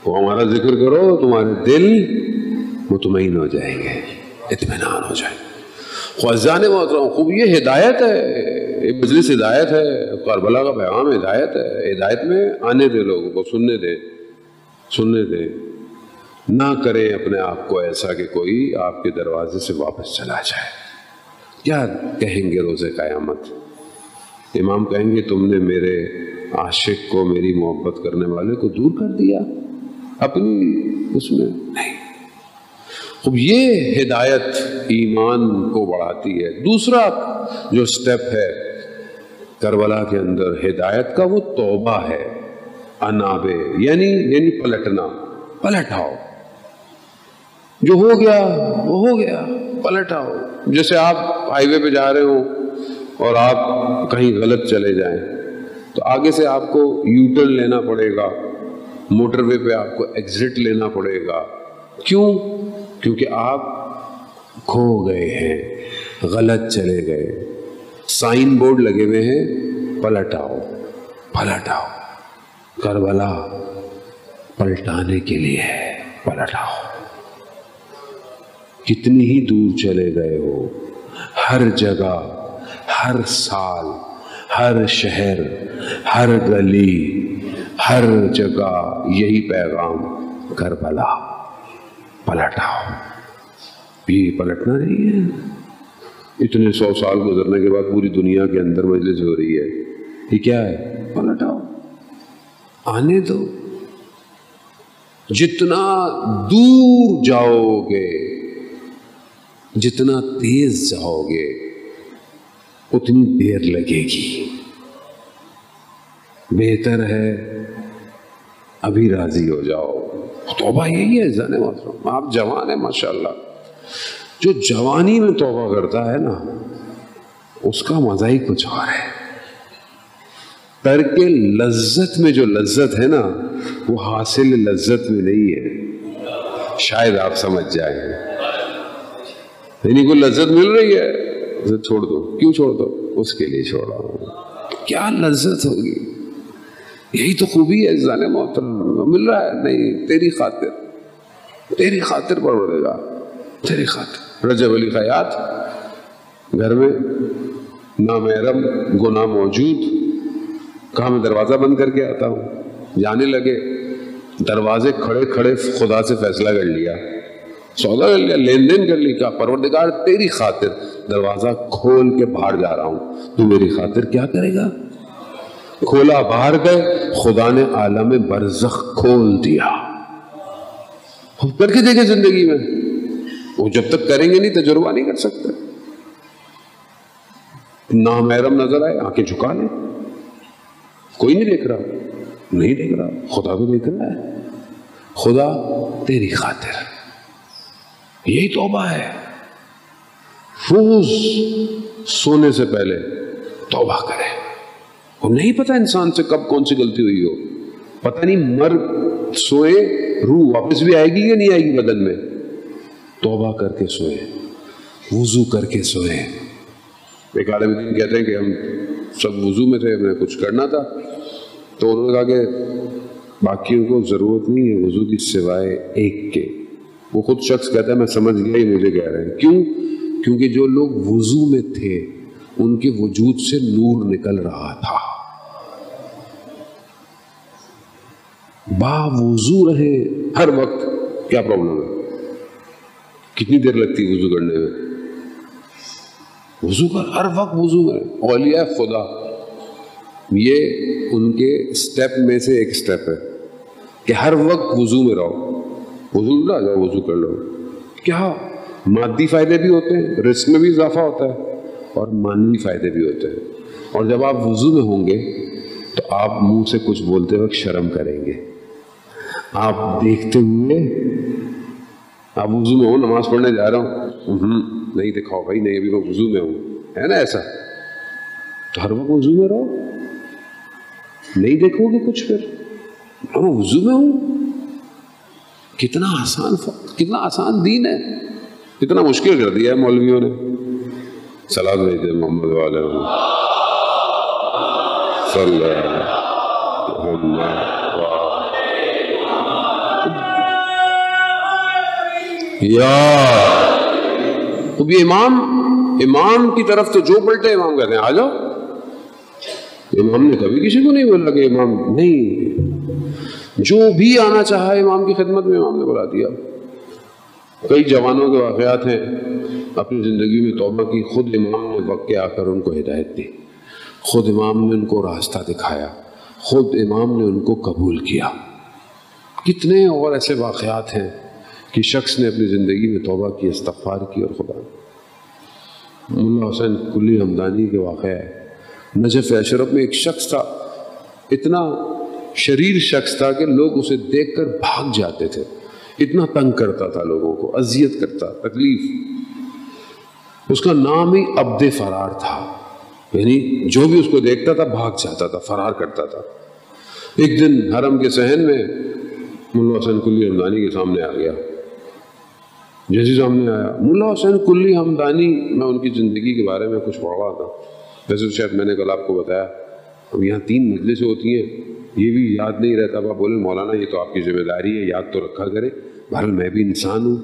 وہ ہمارا ذکر کرو، تمہارے دل مطمئن ہو جائیں گے، اطمینان ہو جائیں گے۔ خواجان محترم، خوب یہ ہدایت ہے، یہ مجلس ہدایت ہے کربلا کا پیغام ہدایت ہے، ہدایت میں آنے دے لوگوں کو، سننے دیں سننے دیں نہ کریں اپنے آپ کو ایسا کہ کوئی آپ کے دروازے سے واپس چلا جائے۔ کیا کہیں گے روز قیامت؟ امام کہیں گے، تم نے میرے عاشق کو، میری محبت کرنے والے کو دور کر دیا، اپنی اس میں نہیں۔ اب یہ ہدایت ایمان کو بڑھاتی ہے۔ دوسرا جو سٹیپ ہے کربلا کے اندر ہدایت کا وہ توبہ ہے۔ انابے یعنی یعنی پلٹنا پلٹ آؤ جو ہو گیا، وہ ہو گیا پلٹ آؤ جیسے آپ ہائی وے پہ جا رہے ہو اور آپ کہیں غلط چلے جائیں، تو آگے سے آپ کو یو ٹرن لینا پڑے گا۔ موٹر وے پہ آپ کو ایگزٹ لینا پڑے گا۔ کیوں؟ کیونکہ آپ کھو گئے ہیں، غلط چلے گئے۔ سائن بورڈ لگے ہوئے ہیں پلٹ آؤ پلٹ آؤ کربلا پلٹانے کے لیے ہے پلٹ آؤ کتنی ہی دور چلے گئے ہو، ہر جگہ، ہر سال، ہر شہر، ہر گلی، ہر جگہ یہی پیغام کربلا۔ پلٹاؤ یہ پلٹنا نہیں ہے۔ اتنے سو سال گزرنے کے بعد پوری دنیا کے اندر مجلس ہو رہی ہے۔ یہ کیا ہے؟ پلٹاؤ۔ آنے دو۔ جتنا دور جاؤ گے، جتنا تیز جاؤ گے، اتنی دیر لگے گی۔ بہتر ہے ابھی راضی ہو جاؤ۔ توبہ یہی ہے زن محترم آپ جوان ہیں، ماشاءاللہ۔ جو جوانی میں توبہ کرتا ہے نا، اس کا مزہ ہی کچھ اور ہے۔ ترک لذت میں جو لذت ہے نا، وہ حاصل لذت میں نہیں ہے۔ شاید آپ سمجھ جائیں۔ یعنی کوئی لذت مل رہی ہے چھوڑ دو۔ کیوں چھوڑ دو؟ اس کے لیے چھوڑا۔ ہوں کیا لذت ہوگی؟ یہی تو خوبی ہے زان محترم، مل رہا ہے؟ نہیں، تیری خاطر۔ تیری خاطر پڑے گا۔ تیری خاطر۔ رجب علی خیات گھر میں نامحرم گناہ موجود۔ کہا میں دروازہ بند کر کے آتا ہوں؟ جانے لگے۔ دروازے کھڑے کھڑے خدا سے فیصلہ کر لیا۔ سودا کر لیا، لین دین کر لی، کہا، پروردگار، تیری خاطر دروازہ کھول کے باہر جا رہا ہوں۔ تو میری خاطر کیا کرے گا؟ کھولا باہر گئے، خدا نے عالم برزخ کھول دیا۔ کر کے دیکھے زندگی میں۔ وہ جب تک کریں گے نہیں، تجربہ نہیں کر سکتے۔ نامحرم نظر آئے، آنکھیں جھکا لیں۔ کوئی نہیں دیکھ رہا، نہیں دیکھ رہا۔ خدا کو دیکھ رہا ہے۔ خدا تیری خاطر۔ یہی توبہ ہے۔ روز سونے سے پہلے توبہ کرے۔ وہ نہیں پتا انسان سے کب کون سی غلطی ہوئی ہو۔ پتہ نہیں مر سوئے، روح واپس بھی آئے گی یا نہیں آئے گی بدن میں؟ توبہ کر کے سوئے، وضو کر کے سوئے۔ ایک عالم دین کہتے ہیں کہ ہم سب وضو میں تھے ہمیں کچھ کرنا تھا۔ تو انہوں نے کہا کہ باقیوں کو ضرورت نہیں ہے وضو کی سوائے ایک کے۔ وہ خود شخص کہتا ہے، میں سمجھ گیا ہی مجھے کہہ رہے ہیں۔ کیوں؟ کیونکہ جو لوگ وضو میں تھے، ان کے وجود سے نور نکل رہا تھا۔ با وضو رہے ہر وقت۔ کیا پرابلم ہے؟ کتنی دیر لگتی ہے وضو کرنے میں؟ وضو کر، ہر وقت وضو میں اولیاء خدا، یہ ان کے سٹیپ میں سے ایک سٹیپ ہے کہ ہر وقت وضو میں رہو۔ وضو نہ جاؤ، وضو کر لو۔ کیا مادی فائدے بھی ہوتے ہیں؟ رزق میں بھی اضافہ ہوتا ہے اور مانوی فائدے بھی ہوتے ہیں۔ اور جب آپ وضو میں ہوں گے تو آپ منہ سے کچھ بولتے وقت شرم کریں گے۔ آپ دیکھتے ہوئے آپ وضو میں ہوں نماز پڑھنے جا رہا ہوں۔ نہیں دکھاؤ بھائی، نہیں، ابھی میں وضو میں ہوں۔ ہے نا ایسا؟ تو ہر وقت وضو میں رہو۔ نہیں دیکھو گے کچھ پھر۔ میں وضو میں ہوں۔ کتنا آسان کتنا آسان دین ہے۔ کتنا مشکل کر دیا ہے مولویوں نے۔ سلاد بھیجتے محمد والے صلی اللہ علیہ یا اب یہ امام امام کی طرف تو جو پلٹے امام کہتے ہیں، آ جاؤ۔ امام نے کبھی کسی کو نہیں بولا کہ امام، نہیں۔ جو بھی آنا چاہا امام کی خدمت میں امام نے بلا دیا۔ کئی جوانوں کے واقعات ہیں، اپنی زندگی میں توبہ کی، خود امام نے وقت کے آ کر ان کو ہدایت دی۔ خود امام نے ان کو راستہ دکھایا۔ خود امام نے ان کو قبول کیا۔ کتنے اور ایسے واقعات ہیں۔ کہ شخص نے اپنی زندگی میں توبہ کی، استغفار کی اور خدا ملا حسین کلی ہمدانی کے واقعہ ہے۔ نجف اشرف میں ایک شخص تھا، اتنا شریر شخص تھا کہ لوگ اسے دیکھ کر بھاگ جاتے تھے۔ اتنا تنگ کرتا تھا لوگوں کو، اذیت کرتا، تکلیف۔ اس کا نام ہی عبد فرار تھا۔ یعنی جو بھی اس کو دیکھتا تھا، بھاگ جاتا تھا، فرار کرتا تھا۔ ایک دن حرم کے صحن میں ملا حسین کلی ہمدانی کے سامنے آ گیا۔ جیسے سامنے آیا۔ ملا حسین کلی ہمدانی، میں ان کی زندگی کے بارے میں کچھ پڑھ رہا تھا۔ ویسے تو شاید میں نے کل آپ کو بتایا، اب یہاں تین مجلسیں ہوتی ہیں، یہ بھی یاد نہیں رہتا۔ آپ بولے مولانا، یہ تو آپ کی ذمہ داری ہے، یاد تو رکھا کرے بہرحال میں بھی انسان ہوں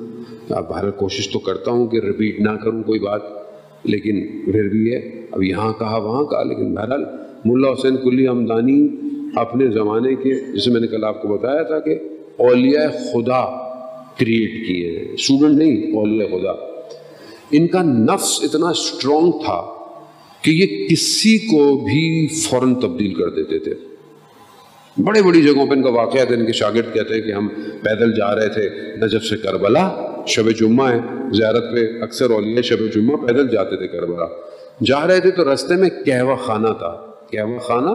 اب بہرحال کوشش تو کرتا ہوں کہ ریپیٹ نہ کروں کوئی بات، لیکن پھر بھی ہے۔ اب یہاں کہا، وہاں کہا، لیکن بہرحال ملا حسین کلی ہمدانی اپنے زمانے کے، جسے میں نے کل آپ کو بتایا تھا کہ اولیاء خدا کریٹ کیے ہیں۔ اسٹوڈنٹ نہیں اولیاء خدا۔ ان کا نفس اتنا اسٹرانگ تھا کہ یہ کسی کو بھی فوراً تبدیل کر دیتے تھے۔ بڑے بڑی جگہوں پہ ان کا واقعہ تھا، ان کے شاگرد کہتے ہیں کہ ہم پیدل جا رہے تھے نجف سے کربلا، شب جمعہ ہے۔ زیارت پہ اکثر اولیاء شب جمعہ پیدل جاتے تھے کربلا۔ جا رہے تھے تو رستے میں کہوہ خانہ تھا۔ کہوہ خانہ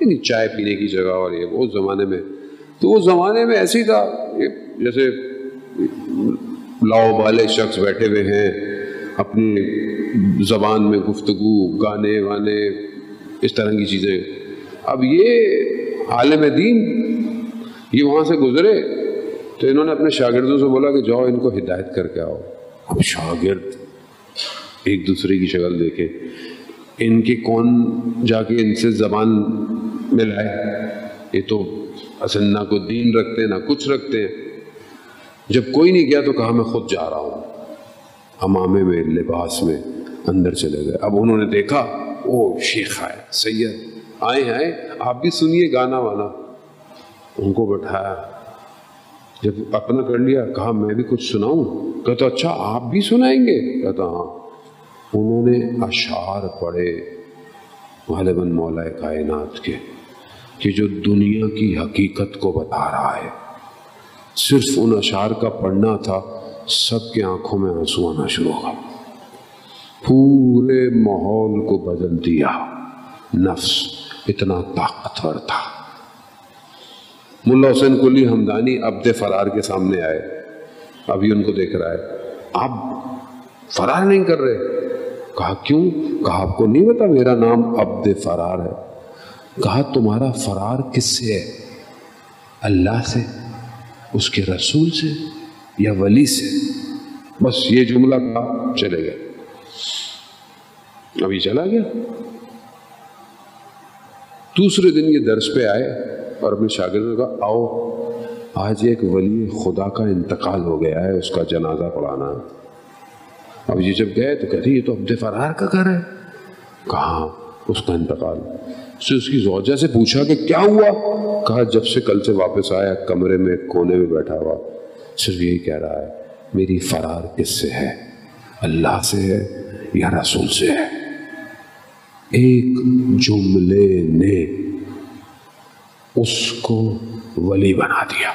یعنی چائے پینے کی جگہ اور یہ وہ زمانے میں۔ تو وہ زمانے میں ایسی تھا جیسے لاؤ بالے شخص بیٹھے ہوئے ہیں، اپنی زبان میں گفتگو، گانے وانے، اس طرح کی چیزیں۔ اب یہ عالم دین یہ وہاں سے گزرے، تو انہوں نے اپنے شاگردوں سے بولا کہ جاؤ ان کو ہدایت کر کے آؤ۔ اب شاگرد ایک دوسرے کی شکل دیکھے ان کے کون جا کے ان سے زبان ملائے یہ تو اصل نہ کوئی دین رکھتے، نہ کچھ رکھتے۔ ہیں جب کوئی نہیں گیا تو کہا میں خود جا رہا ہوں۔ امامے میں، لباس میں، اندر چلے گئے۔ اب انہوں نے دیکھا، او شیخ آئے، سید، آئے آئے، آپ بھی سنیے گانا وانا۔ ان کو بٹھایا۔ جب اپنا کر لیا، کہا میں بھی کچھ سناؤں۔ کہتا اچھا آپ بھی سنائیں گے؟ کہتا ہاں۔ انہوں نے اشعار پڑھے غالباً مولا کائنات کے، کہ جو دنیا کی حقیقت کو بتا رہا ہے۔ صرف ان اشعار کا پڑھنا تھا، سب کے آنکھوں میں آنسو آنا شروع ہوا پورے ماحول کو بدل دیا۔ نفس اتنا طاقتور تھا۔ ملا حسین کلی ہمدانی عبد فرار کے سامنے آئے۔ ابھی ان کو دیکھ رہا ہے۔ آپ فرار نہیں کر رہے۔ کہا، کیوں؟ کہا، آپ کو نہیں پتا میرا نام عبد فرار ہے۔ کہا، تمہارا فرار کس سے ہے؟ اللہ سے۔ اس کے رسول سے یا ولی سے۔ بس یہ جملہ کہا چلے گئے۔ ابھی چلا گیا۔ دوسرے دن یہ درس پہ آئے اور اپنے شاگردوں کا آؤ، آج ایک ولی خدا کا انتقال ہو گیا ہے، اس کا جنازہ پڑھانا اب یہ جب گئے تو کہتے یہ تو عبد فرار کا گھر ہے۔ کہاں؟ اس کا انتقال۔ سے اس کی زوجہ سے پوچھا کہ کیا ہوا؟ کہا، جب سے کل سے واپس آیا، کمرے میں کونے میں بیٹھا ہوا۔ صرف یہی کہہ رہا ہے، میری فرار کس سے ہے؟ اللہ سے ہے یا رسول سے ہے؟ ایک جملے نے اس کو ولی بنا دیا۔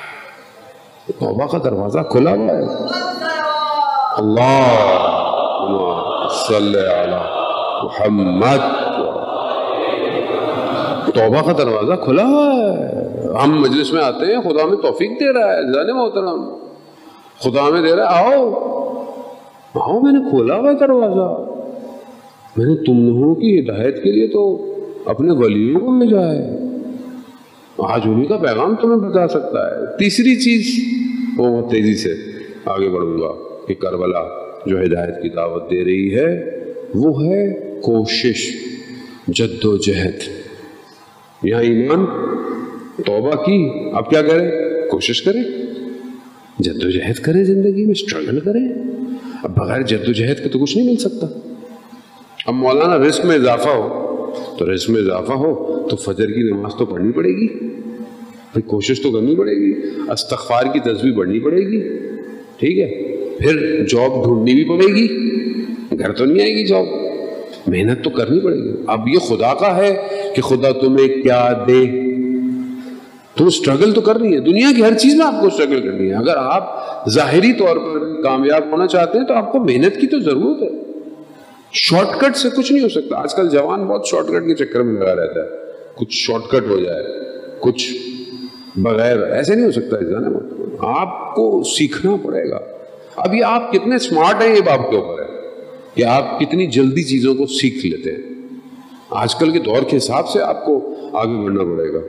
توبہ کا دروازہ کھلا ہوا ہے۔ اللہ، صلی علی محمد۔ توبہ کا دروازہ کھلا ہے۔ ہم مجلس میں آتے ہیں، خدا میں توفیق دے رہا ہے، جانے محترم۔ خدا میں دے رہا ہے، آؤ۔ آؤ، میں نے کھولا ہوا ہے دروازہ۔ میں نے تم لوگوں کی ہدایت کے لیے تو اپنے ولیوں کو بھیجا ہے۔ آج انہیں کا پیغام تمہیں بتا سکتا ہے۔ تیسری چیز، وہ بہت تیزی سے آگے بڑھوں گا کہ کربلا جو ہدایت کی دعوت دے رہی ہے، وہ ہے کوشش، جد و جہد۔ یہاں ایمان، توبہ کی، اب کیا کریں؟ کوشش کریں۔ جد و جہد کریں زندگی میں اسٹرگل کریں۔ اب بغیر جد و جہد کے تو کچھ نہیں مل سکتا۔ اب مولانا رزق میں اضافہ ہو، تو رزق میں اضافہ ہو، تو فجر کی نماز تو پڑھنی پڑے گی۔ پھر کوشش تو کرنی پڑے گی، استغفار کی تصویر بڑھنی پڑے گی۔ ٹھیک ہے، پھر جاب ڈھونڈنی بھی پڑے گی۔ گھر تو نہیں آئے گی جاب محنت تو کرنی پڑے گی۔ اب یہ خدا کا ہے کہ خدا تمہیں کیا دے۔ تو اسٹرگل تو کرنی ہے۔ دنیا کی ہر چیز میں آپ کو اسٹرگل کرنی ہے۔ اگر آپ ظاہری طور پر کامیاب ہونا چاہتے ہیں تو آپ کو محنت کی تو ضرورت ہے۔ شارٹ کٹ سے کچھ نہیں ہو سکتا۔ آج کل جوان بہت شارٹ کٹ کے چکر میں لگا رہتا ہے۔ کچھ شارٹ کٹ ہو جائے، کچھ بغیر۔ ایسے نہیں ہو سکتا جانے آپ کو سیکھنا پڑے گا۔ اب یہ آپ کتنے اسمارٹ ہیں یہ بات کے اوپر۔ کہ آپ کتنی جلدی چیزوں کو سیکھ لیتے ہیں۔ آج کل کے دور کے حساب سے آپ کو آگے بڑھنا پڑے گا۔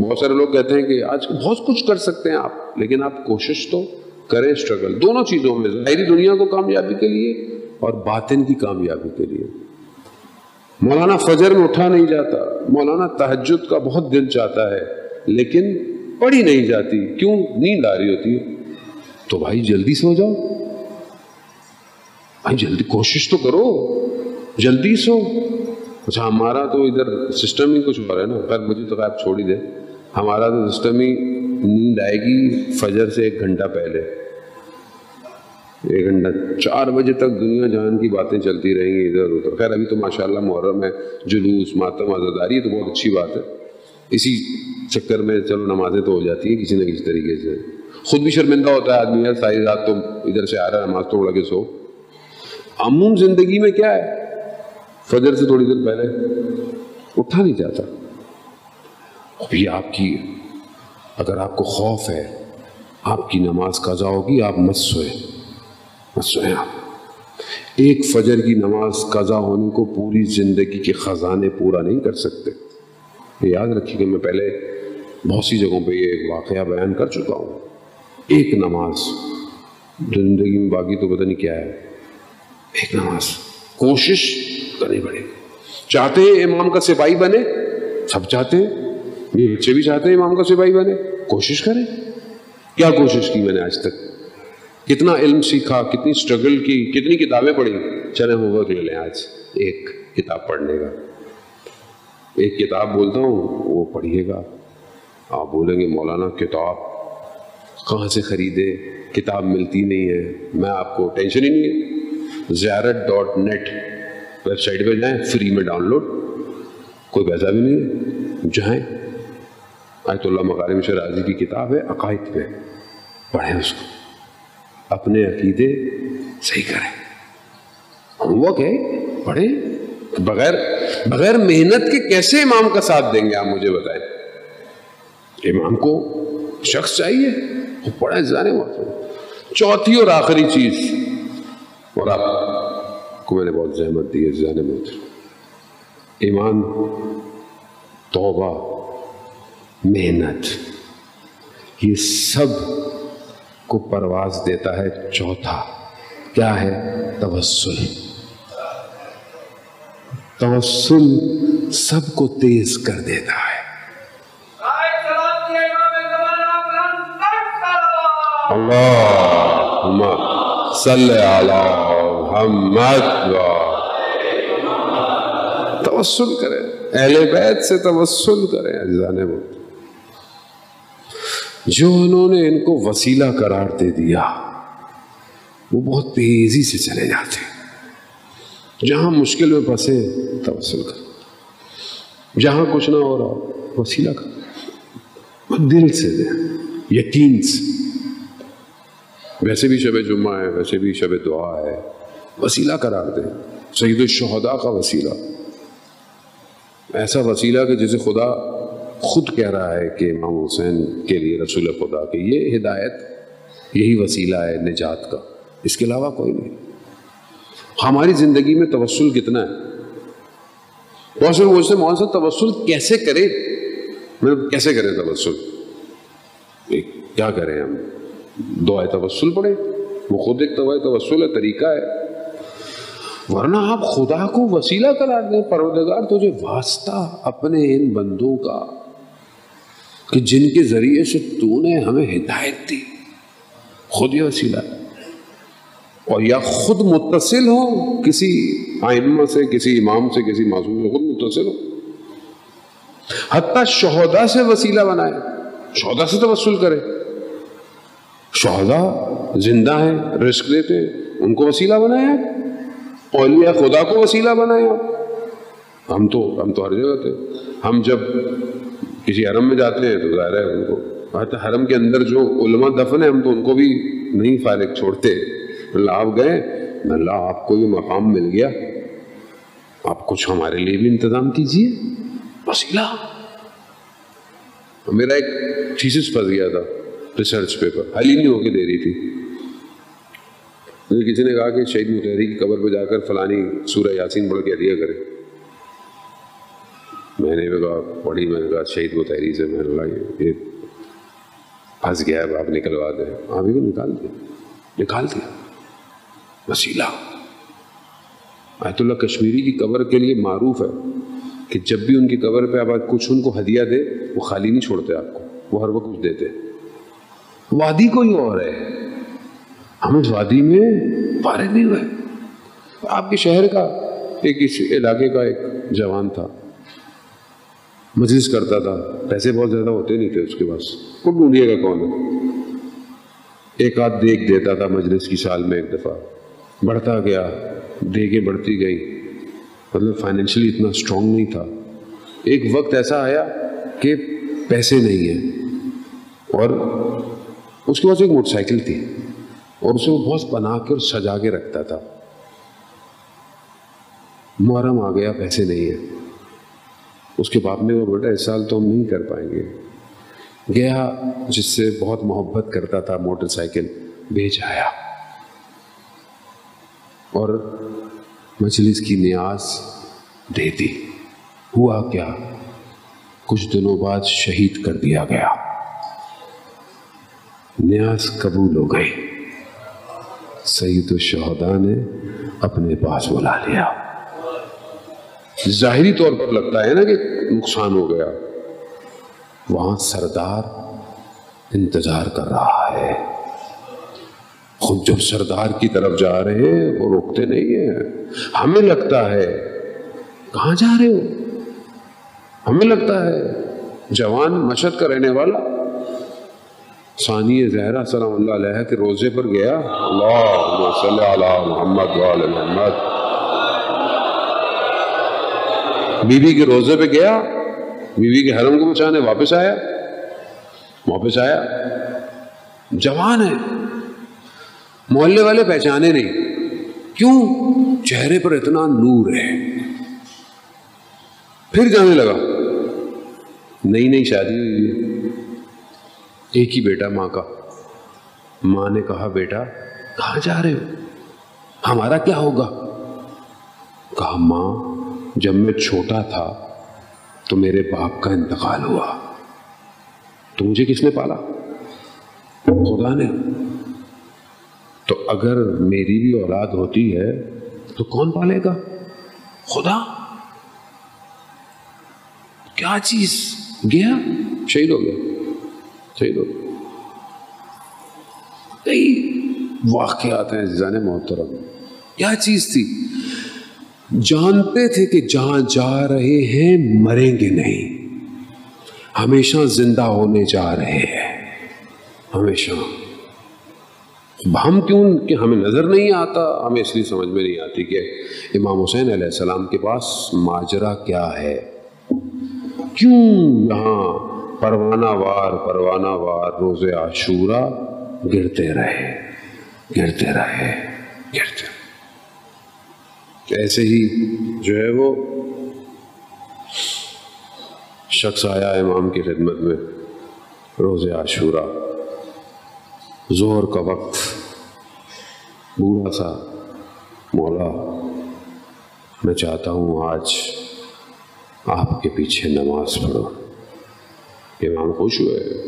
بہت سارے لوگ کہتے ہیں کہ آج بہت کچھ کر سکتے ہیں آپ، لیکن آپ کوشش تو کریں اسٹرگل دونوں چیزوں میں، ظاہری دنیا کو کامیابی کے لیے اور باطن کی کامیابی کے لیے۔ مولانا فجر میں اٹھا نہیں جاتا۔ مولانا تہجد کا بہت دل چاہتا ہے، لیکن پڑھی نہیں جاتی۔ کیوں؟ نیند آ رہی ہوتی ہے۔ تو بھائی جلدی سو جاؤ۔ بھائی جلدی کوشش تو کرو، جلدی سو۔ اچھا ہمارا تو ادھر سسٹم ہی کچھ ہو رہا ہے نا۔ پر مجھے تو آپ چھوڑ ہی دے ہمارا تو سسٹم ہی نیند آئے گی فجر سے ایک گھنٹہ پہلے۔ ایک گھنٹہ، چار بجے تک دنیا جہان کی باتیں چلتی رہیں گی ادھر ادھر۔ خیر، ابھی تو ماشاء اللہ محرم ہے، جلوس، ماتم، آزاداری ہے تو بہت اچھی بات ہے۔ اسی چکر میں چلو، نمازیں تو ہو جاتی ہیں کسی نہ کسی طریقے سے۔ خود بھی شرمندہ ہوتا ہے آدمی، یار، ساری رات تو ادھر سے آ رہا ہے، نماز تو اڑ کے سو۔ عموم زندگی میں کیا ہے؟ فجر سے تھوڑی دیر پہلے اٹھا نہیں جاتا۔ ابھی آپ کی، اگر آپ کو خوف ہے، آپ کی نماز قضا ہوگی، آپ مت سوئیں مت سوئیں آپ۔ ایک فجر کی نماز قضا ہونے کو پوری زندگی کے خزانے پورا نہیں کر سکتے۔ یہ یاد رکھیے کہ میں پہلے بہت سی جگہوں پہ یہ واقعہ بیان کر چکا ہوں۔ ایک نماز زندگی میں باقی تو پتہ نہیں کیا ہے۔ ایک نماز۔ کوشش کرنی پڑے۔ گی چاہتے ہیں امام کا سپاہی بنے؟ سب چاہتے ہیں۔ یہ بچے بھی چاہتے ہیں امام کا سپاہی بنے۔ کوشش کریں۔ کیا کوشش کی میں نے آج تک؟ کتنا علم سیکھا، کتنی سٹرگل کی، کتنی کتابیں پڑھی۔ چلے ہوم ورک لے لیں آج۔ ایک کتاب پڑھنے کا۔ ایک کتاب بولتا ہوں، وہ پڑھیے گا۔ آپ بولیں گے، مولانا، کتاب کہاں سے خریدے؟ کتاب ملتی نہیں ہے۔ میں آپ کو ٹینشن ہی نہیں ہے۔ زیارت ڈاٹ نیٹ ویب سائٹ پہ جائیں، فری میں ڈاؤن لوڈ کوئی پیسہ بھی نہیں ہے جائیں آیت اللہ مکارم شرازی کی کتاب ہے، عقائد پہ۔ پڑھیں اس کو۔ اپنے عقیدے صحیح کریں۔ ہوم ورک ہے پڑھیں۔ بغیر بغیر محنت کے کیسے امام کا ساتھ دیں گے؟ آپ مجھے بتائیں۔ امام کو شخص چاہیے، وہ پڑھیں جانے وقت چوتھی اور آخری چیز۔ اور آپ کو میں نے بہت زحمت دی ہے جانے میں ایمان توبہ محنت یہ سب کو پرواز دیتا ہے۔ چوتھا کیا ہے؟ توسل۔ توسل سب کو تیز کر دیتا ہے۔ اللہم صلی علی محمد توسل کریں۔ اہل بیت سے توسل کریں اجزان میں جو انہوں نے ان کو وسیلہ قرار دے دیا، وہ بہت تیزی سے چلے جاتے ہیں۔ جہاں مشکل میں پھنسے، توسل کر جہاں کچھ نہ ہو رہا، وسیلہ کر دل سے دیں یقین سے۔ ویسے بھی شب جمعہ ہے، ویسے بھی شب دعا ہے۔ وسیلہ قرار دیں سید الشہداء کا وسیلہ۔ ایسا وسیلہ کہ جسے خدا خود کہہ رہا ہے کہ امام حسین کے لیے، رسول خدا کہ یہ ہدایت، یہی وسیلہ ہے نجات کا۔ اس کے علاوہ کوئی نہیں۔ ہماری زندگی میں توسل کتنا ہے؟ بہت سے مجھ سے مول صاحب، توسل کیسے کرے مطلب کیسے کریں توسل؟ کیا کریں ہم؟ دعائے توسل پڑھیں۔ وہ خود ایک دعائے توسل ہے، طریقہ ہے۔ ورنہ آپ خدا کو وسیلہ قرار دیں، پروردگار تجھے واسطہ اپنے ان بندوں کا، کہ جن کے ذریعے سے تو نے ہمیں ہدایت دی۔ خود یہ وسیلہ اور یا خود متصل ہو، کسی آئمہ سے، کسی امام سے، کسی معصوم سے خود متصل ہو۔ حتیٰ شہدا سے وسیلہ بنائے شہدا سے توسل کرے۔ شہدا زندہ ہیں، رزق دیتے ہیں ان کو وسیلہ بنایا اولیاء خدا کو وسیلہ بنایا ہم تو ہم تو ہر جگہ تھے۔ ہم جب کسی حرم میں جاتے ہیں تو ظاہر ہے ان کو حرم کے اندر جو علماء دفن ہیں، ہم تو ان کو بھی نہیں فارغ چھوڑتے۔ اللہ آپ گئے اللہ آپ کو یہ مقام مل گیا۔ آپ کچھ ہمارے لیے بھی انتظام کیجیے وسیلہ۔ میرا ایک تھیسس پھنس گیا تھا۔ ریسرچ پیپر حل نہیں ہو کے دے رہی تھی مجھے کسی نے کہا کہ شہید متحری کی قبر پہ جا کر فلانی سورہ یاسین پڑھ کے دیا کرے میں نے بھی کہا پڑھی میں نے کہا شہید متحری سے میں نے یہ پھنس گیا ہے آپ نکلوا دیں آپ ہی کو نکال دیں نکال دیا وسیلہ آیت اللہ کشمیری کی قبر کے لیے معروف ہے کہ جب بھی ان کی قبر پہ آپ کچھ ان کو ہدیہ دے وہ خالی نہیں چھوڑتے آپ کو وہ ہر وقت کچھ دیتے وادی کوئی اور ہے؟ ہم اس وادی میں پارے نہیں ہوئے۔ آپ کے شہر کا ایک اس علاقے کا ایک جوان تھا۔ مجلس کرتا تھا۔ پیسے بہت زیادہ ہوتے نہیں تھے اس کے پاس۔ کو ڈھونڈیے گا کون ہے؟ ایک آدھ دیکھ دیتا تھا مجلس کی سال میں ایک دفعہ۔ بڑھتا گیا۔ دیکھیں بڑھتی گئی۔ مطلب فائنینشلی اتنا اسٹرانگ نہیں تھا۔ ایک وقت ایسا آیا کہ پیسے نہیں ہیں۔ اور اس کے پاس ایک موٹر سائیکل تھی اور اسے وہ بہت بنا کے اور سجا کے رکھتا تھا۔ محرم آ گیا، پیسے نہیں ہیں۔ اس کے باپ نے وہ بیٹا، اس سال تو ہم نہیں کر پائیں گے۔ گیا، جس سے بہت محبت کرتا تھا، موٹر سائیکل بیچ آیا۔ اور مجلس کی نیاز دے دی۔ ہوا کیا؟ کچھ دنوں بعد شہید کر دیا گیا۔ نیاز قبول ہو گئی۔ سعید الشہداء نے اپنے پاس بلا لیا۔ ظاہری طور پر لگتا ہے نا کہ نقصان ہو گیا۔ وہاں سردار انتظار کر رہا ہے۔ خود جب سردار کی طرف جا رہے ہیں، وہ روکتے نہیں ہیں۔ ہمیں لگتا ہے، کہاں جا رہے ہو؟ ہمیں لگتا ہے، جوان مشد کا رہنے والا ثانی زہرا سلام اللہ علیہ کے روزے پر گیا۔ اللہ صلی علی محمد وعلی محمد۔ بیوی کے روزے پہ گیا، بیوی کے حرم کو بچانے واپس آیا۔ واپس آیا۔ جوان ہے۔ محلے والے پہچانے نہیں۔ کیوں؟ چہرے پر اتنا نور ہے۔ پھر جانے لگا۔ نئی نئی شادی ہوئی۔ ہے ایک ہی بیٹا ماں کا۔ ماں نے کہا، بیٹا، کہاں جا رہے ہو؟ ہمارا کیا ہوگا؟ کہا، ماں، جب میں چھوٹا تھا تو میرے باپ کا انتقال ہوا۔ تو مجھے کس نے پالا؟ خدا نے۔ تو اگر میری بھی اولاد ہوتی ہے تو کون پالے گا؟ خدا؟ کیا چیز؟ گیا؟ شہید ہو گیا۔ شہید ہو کئی واقعات ہیں زن محترم کیا چیز تھی؟ جانتے تھے کہ جہاں جا رہے ہیں، مریں گے نہیں۔ ہمیشہ زندہ ہونے جا رہے ہیں۔ ہمیشہ۔ ہم کیوں کہ ہمیں نظر نہیں آتا؟ ہمیں اس لیے سمجھ میں نہیں آتی کہ امام حسین علیہ السلام کے پاس ماجرا کیا ہے۔ کیوں یہاں پروانہ وار پروانہ وار روز عاشورہ گرتے رہے گرتے رہے گرتے رہے۔ ایسے ہی جو ہے وہ شخص آیا امام کی خدمت میں روز عاشورہ۔ زہر کا وقت، بوڑھا سا مولا، میں چاہتا ہوں آج آپ کے پیچھے نماز پڑھو۔ امام خوش ہوئے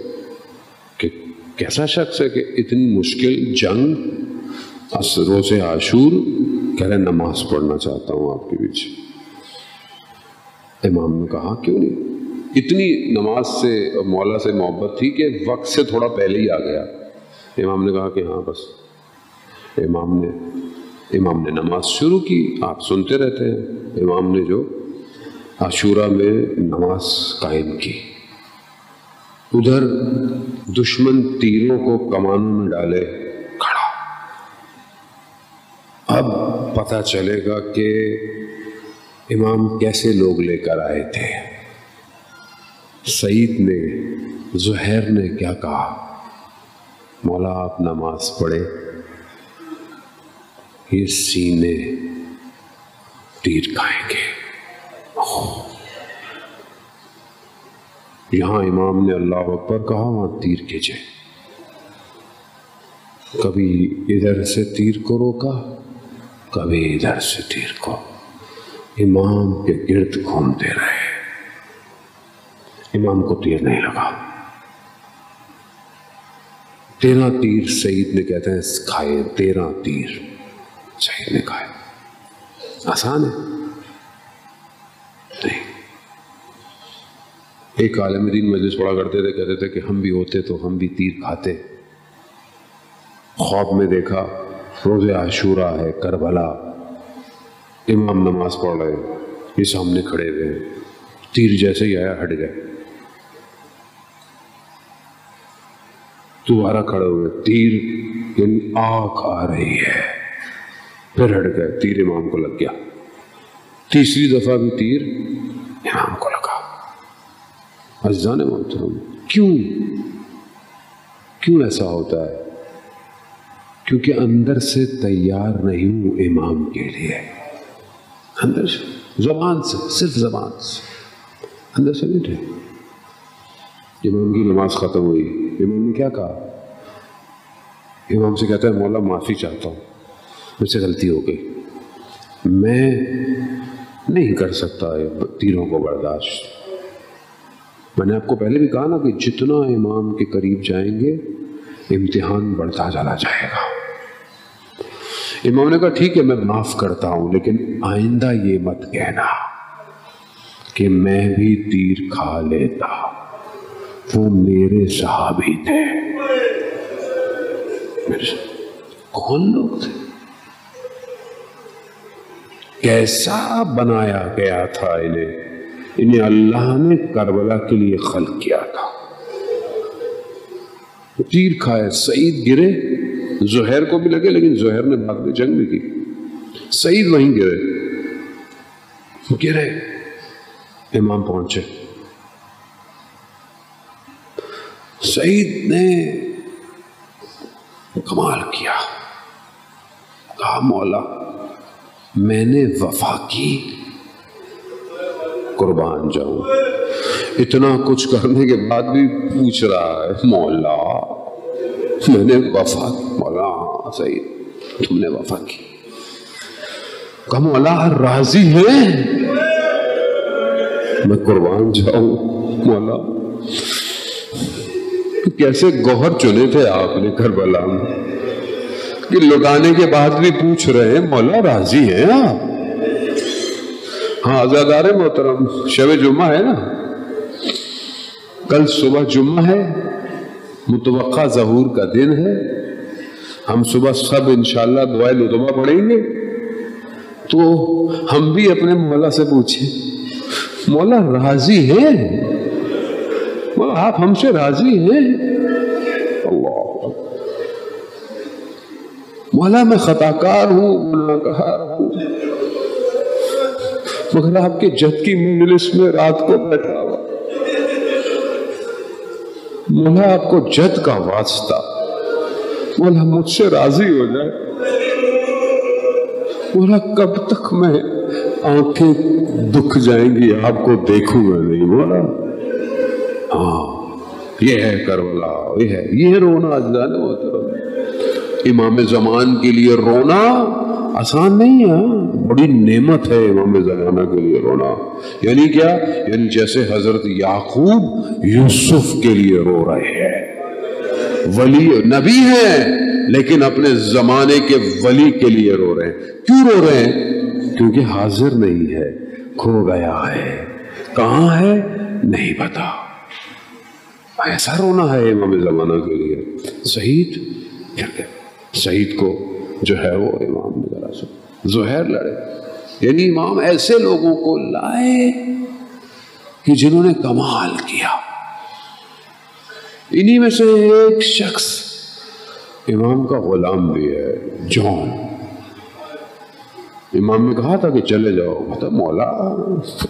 کہ کیسا شخص ہے کہ اتنی مشکل جنگ روز عاشور، کہہ رہے نماز پڑھنا چاہتا ہوں آپ کے پیچھے۔ امام نے کہا، کیوں نہیں؟ اتنی نماز سے مولا سے محبت تھی کہ وقت سے تھوڑا پہلے ہی آ گیا۔ امام نے کہا کہ ہاں بس۔ امام نے امام نے نماز شروع کی، آپ سنتے رہتے ہیں۔ امام نے جو عاشورہ میں نماز قائم کی۔ ادھر دشمن تیروں کو کمانوں میں ڈالے کھڑا۔ اب پتہ چلے گا کہ امام کیسے لوگ لے کر آئے تھے۔ سعید نے، زہیر نے کیا کہا؟ مولا آپ نماز پڑھے یہ سینے تیر کھائیں گے۔ یہاں امام نے اللہ اکبر کہا وہاں تیر کھینچے؟ کبھی ادھر سے تیر کو روکا، کبھی ادھر سے تیر کو۔ امام کے گرد گھومتے رہے۔ امام کو تیر نہیں لگا۔ تیرہ تیر سعید نے کہتے ہیں، کھائے تیرہ تیر۔ سعید نے کھائے۔ آسان ہے؟ نہیں۔ ایک عالم دین مجلس پڑھا کرتے تھے، کہتے تھے کہ ہم بھی ہوتے تو ہم بھی تیر کھاتے۔ خواب میں دیکھا روز عاشورہ ہے، کربلا۔ امام نماز پڑھ رہے یہ سامنے کھڑے ہوئے ہیں۔ تیر جیسے ہی آیا، ہٹ گئے۔ دوبارہ کھڑے ہوئے، تیر یعنی آنکھ آ رہی ہے۔ پھر ہٹ گئے، تیر امام کو لگ گیا۔ تیسری دفعہ بھی تیر امام کو عزیزان محترم، کیوں؟ کیوں ایسا ہوتا ہے؟ کیونکہ اندر سے تیار نہیں ہوں امام کے لیے۔ اندر سے، زبان سے، صرف زبان سے۔ اندر سے نہیں تھے۔ امام کی نماز ختم ہوئی۔ امام نے کیا کہا؟ امام سے کہتا ہے مولا معافی چاہتا ہوں۔ مجھ سے غلطی ہو گئی۔ میں نہیں کر سکتا تینوں کو برداشت۔ میں نے آپ کو پہلے بھی کہا نا کہ جتنا امام کے قریب جائیں گے، امتحان بڑھتا چلا جائے گا۔ امام نے کہا ٹھیک ہے، میں معاف کرتا ہوں، لیکن آئندہ یہ مت کہنا کہ میں بھی تیر کھا لیتا۔ وہ میرے صحابی تھے۔ کون لوگ تھے؟ کیسا بنایا گیا تھا انہیں؟ انہیں اللہ نے کربلا کے لیے خلق کیا تھا۔ تیر کھائے، سعید گرے زہر کو بھی لگے، لیکن زہر نے بعد میں جنگ بھی کی۔ سعید وہیں گرے۔ گرے۔ امام پہنچے۔ سعید نے کمال کیا۔ کہا، مولا، میں نے وفا کی۔ قربان جاؤں۔ اتنا کچھ کرنے کے بعد بھی پوچھ رہا ہے، مولا، میں نے وفا کی۔ مولا، صحیح۔ تم نے وفا کی۔ کہا، مولا، راضی ہے؟ میں قربان جاؤں۔ مولا، کیسے گوہر چنے تھے آپ نے کربلا میں؟ کہ لٹانے کے بعد بھی پوچھ رہے ہیں، مولا، راضی ہیں آپ؟ ہاں آزادار محترم، شب جمعہ ہے نا؟ کل صبح جمعہ ہے، متوقع ظہور کا دن ہے۔ ہم صبح سب انشاءاللہ دعائیں لطبہ پڑھیں گے۔ تو ہم بھی اپنے مولا سے پوچھیں، مولا راضی ہیں؟ مولا، آپ ہم سے راضی ہیں؟ اللہ۔ مولا میں خطا کار ہوں گناہگار ہوں۔ مگر آپ کے جد کی مجلس میں رات کو بیٹھا ہوا۔ مولا آپ کو جد کا واسطہ۔ مولا مجھ سے راضی ہو جائے۔ مولا کب تک میں آنکھیں دکھ جائیں گی؟ آپ کو دیکھوں گا نہیں۔ مولا ہاں یہ ہے کربلا، یہ ہے۔ یہ رونا اجزان محترم امام زمان کے لیے رونا۔ آسان نہیں ہے۔ بڑی نعمت ہے امام زمانہ کے لیے رونا۔ یعنی کیا؟ یعنی جیسے حضرت یعقوب یوسف کے لیے رو رہے ہیں۔ ولی نبی ہیں، لیکن اپنے زمانے کے ولی کے لیے رو رہے ہیں۔ کیوں رو رہے ہیں؟ کیونکہ حاضر نہیں ہے، کھو گیا ہے۔ کہاں ہے؟ نہیں پتا۔ ایسا رونا ہے امام زمانہ کے لیے۔ شہید شہید کو جو ہے وہ امام نے ذرا زہر لڑے۔ یعنی امام ایسے لوگوں کو لائے کہ جنہوں نے کمال کیا۔ انہی میں سے ایک شخص امام کا غلام بھی ہے جون امام نے کہا تھا کہ چلے جاؤ۔ کہتا مولا،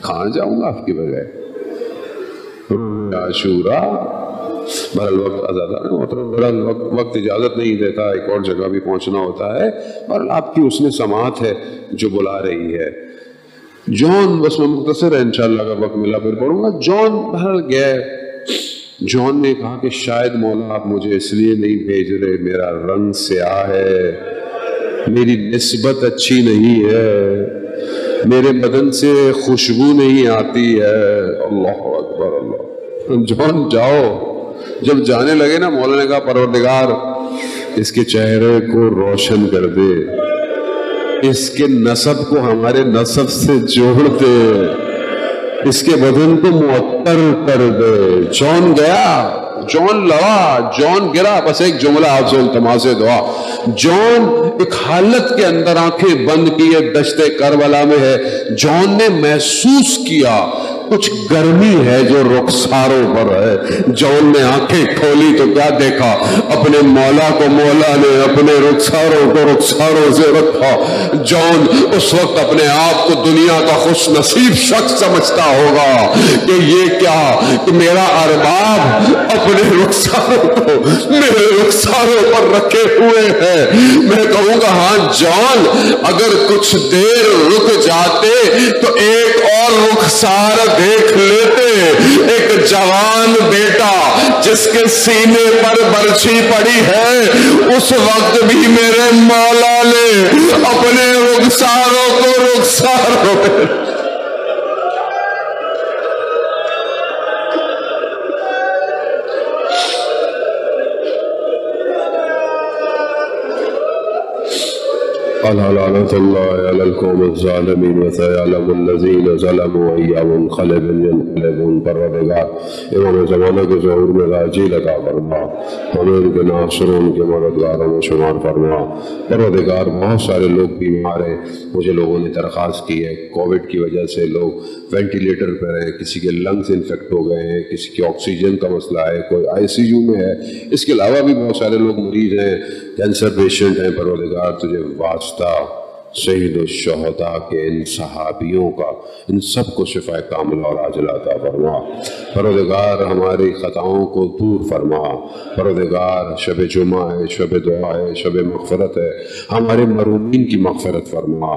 کہاں جاؤں گا آپ کی بغیر؟ عاشورہ۔ بہرحال وقت آزادہ محترم بہرحال وقت, وقت اجازت نہیں دیتا ایک اور جگہ بھی پہنچنا ہوتا ہے۔ اور آپ کی اس میں سماعت ہے جو بلا رہی ہے۔ جون بس میں مختصر ہے انشاءاللہ اگر وقت ملا پھر پڑھوں گا۔ جون بہرحال گئے جون نے کہا کہ شاید مولا آپ مجھے اس لیے نہیں بھیج رہے میرا رنگ سیاہ ہے میری نسبت اچھی نہیں ہے میرے بدن سے خوشبو نہیں آتی ہے۔ اللہ اکبر اللہ۔ جون جاؤ۔ جب جانے لگے نا مولا نے کہا پروردگار، اس کے چہرے کو روشن کر دے۔ اس کے نصب کو ہمارے نصب سے جوڑ دے۔ اس کے بدن کو معطر کر دے۔ جون گیا جون لڑا جون گرا۔ بس ایک جملہ آپ سے التماس دعا۔ جون ایک حالت کے اندر آنکھیں بند کیے دشت کربلا میں ہے۔ جون نے محسوس کیا۔ کچھ گرمی ہے جو رخساروں پر ہے۔ جون نے آنکھیں کھولی تو کیا دیکھا؟ اپنے مولا کو مولا نے اپنے رخساروں کو رخساروں سے رکھا۔ جون اس وقت اپنے آپ کو دنیا کا خوش نصیب شخص سمجھتا ہوگا کہ یہ کیا؟ کہ میرا ارباب اپنے رخساروں کو، میرے رخساروں پر رکھے ہوئے ہیں میں کہوں گا ہاں جان اگر کچھ دیر رک جاتے تو ایک رخسار دیکھ لیتے۔ ایک جوان بیٹا جس کے سینے پر برچھی پڑی ہے، اس وقت بھی میرے مولا نے اپنے رخساروں کو رخساروں میں الله على القوم الظالمين وسيعلم الذين ظلموا أي منقلب ينقلبون پروردگار امام زمانہ کے ظہور میں راجی لگا فرما ہمیں ان کے ناصروں ان کے مددگاروں میں شمار فرما پروردگار، بہت سارے لوگ بیمار ہیں، مجھے لوگوں نے درخواست کی ہے، کووڈ کی وجہ سے لوگ وینٹیلیٹر پر ہیں کسی کے لنگز انفیکٹ ہو گئے ہیں، کسی کے آکسیجن کا مسئلہ ہے، کوئی آئی سی یو میں ہے۔ اس کے علاوہ بھی بہت سارے لوگ مریض ہیں، کینسر پیشنٹ ہیں، پروردگار، تجھے واسطہ سید الشہداء کے ان صحابیوں کا، ان سب کو شفا کامل اور عاجل عطا فرما۔ پروردگار ہماری خطاؤں کو دور فرما۔ پروردگار شب جمعہ ہے، شب دعا ہے، شب مغفرت ہے۔ ہمارے مرومین کی مغفرت فرما۔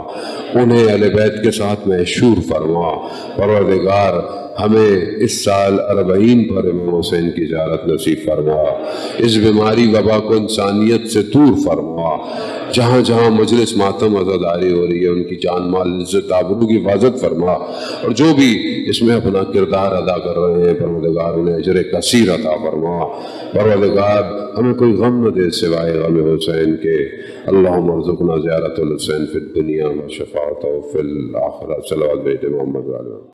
انہیں اہل بیت کے ساتھ محشور فرما۔ پروردگار ہمیں اس سال اربعین پر امام حسین کی زیارت نصیب فرما۔ اس بیماری وبا کو انسانیت سے دور فرما۔ جہاں جہاں مجلس ماتم عزاداری ہو رہی ہے، ان کی جان مال، عزت آبرو کی حفاظت فرما۔ اور جو بھی اس میں اپنا کردار ادا کر رہے ہیں، پروردگار انہیں اجر کثیر عطا فرما۔ پروردگار، ہمیں کوئی غم نہ دے سوائے غم حسین کے۔ اللہم ارزقنا زیارت الحسین فی الدنیا و شفاعت و فی الاخرہ۔ صلوات بیت محمد علیہ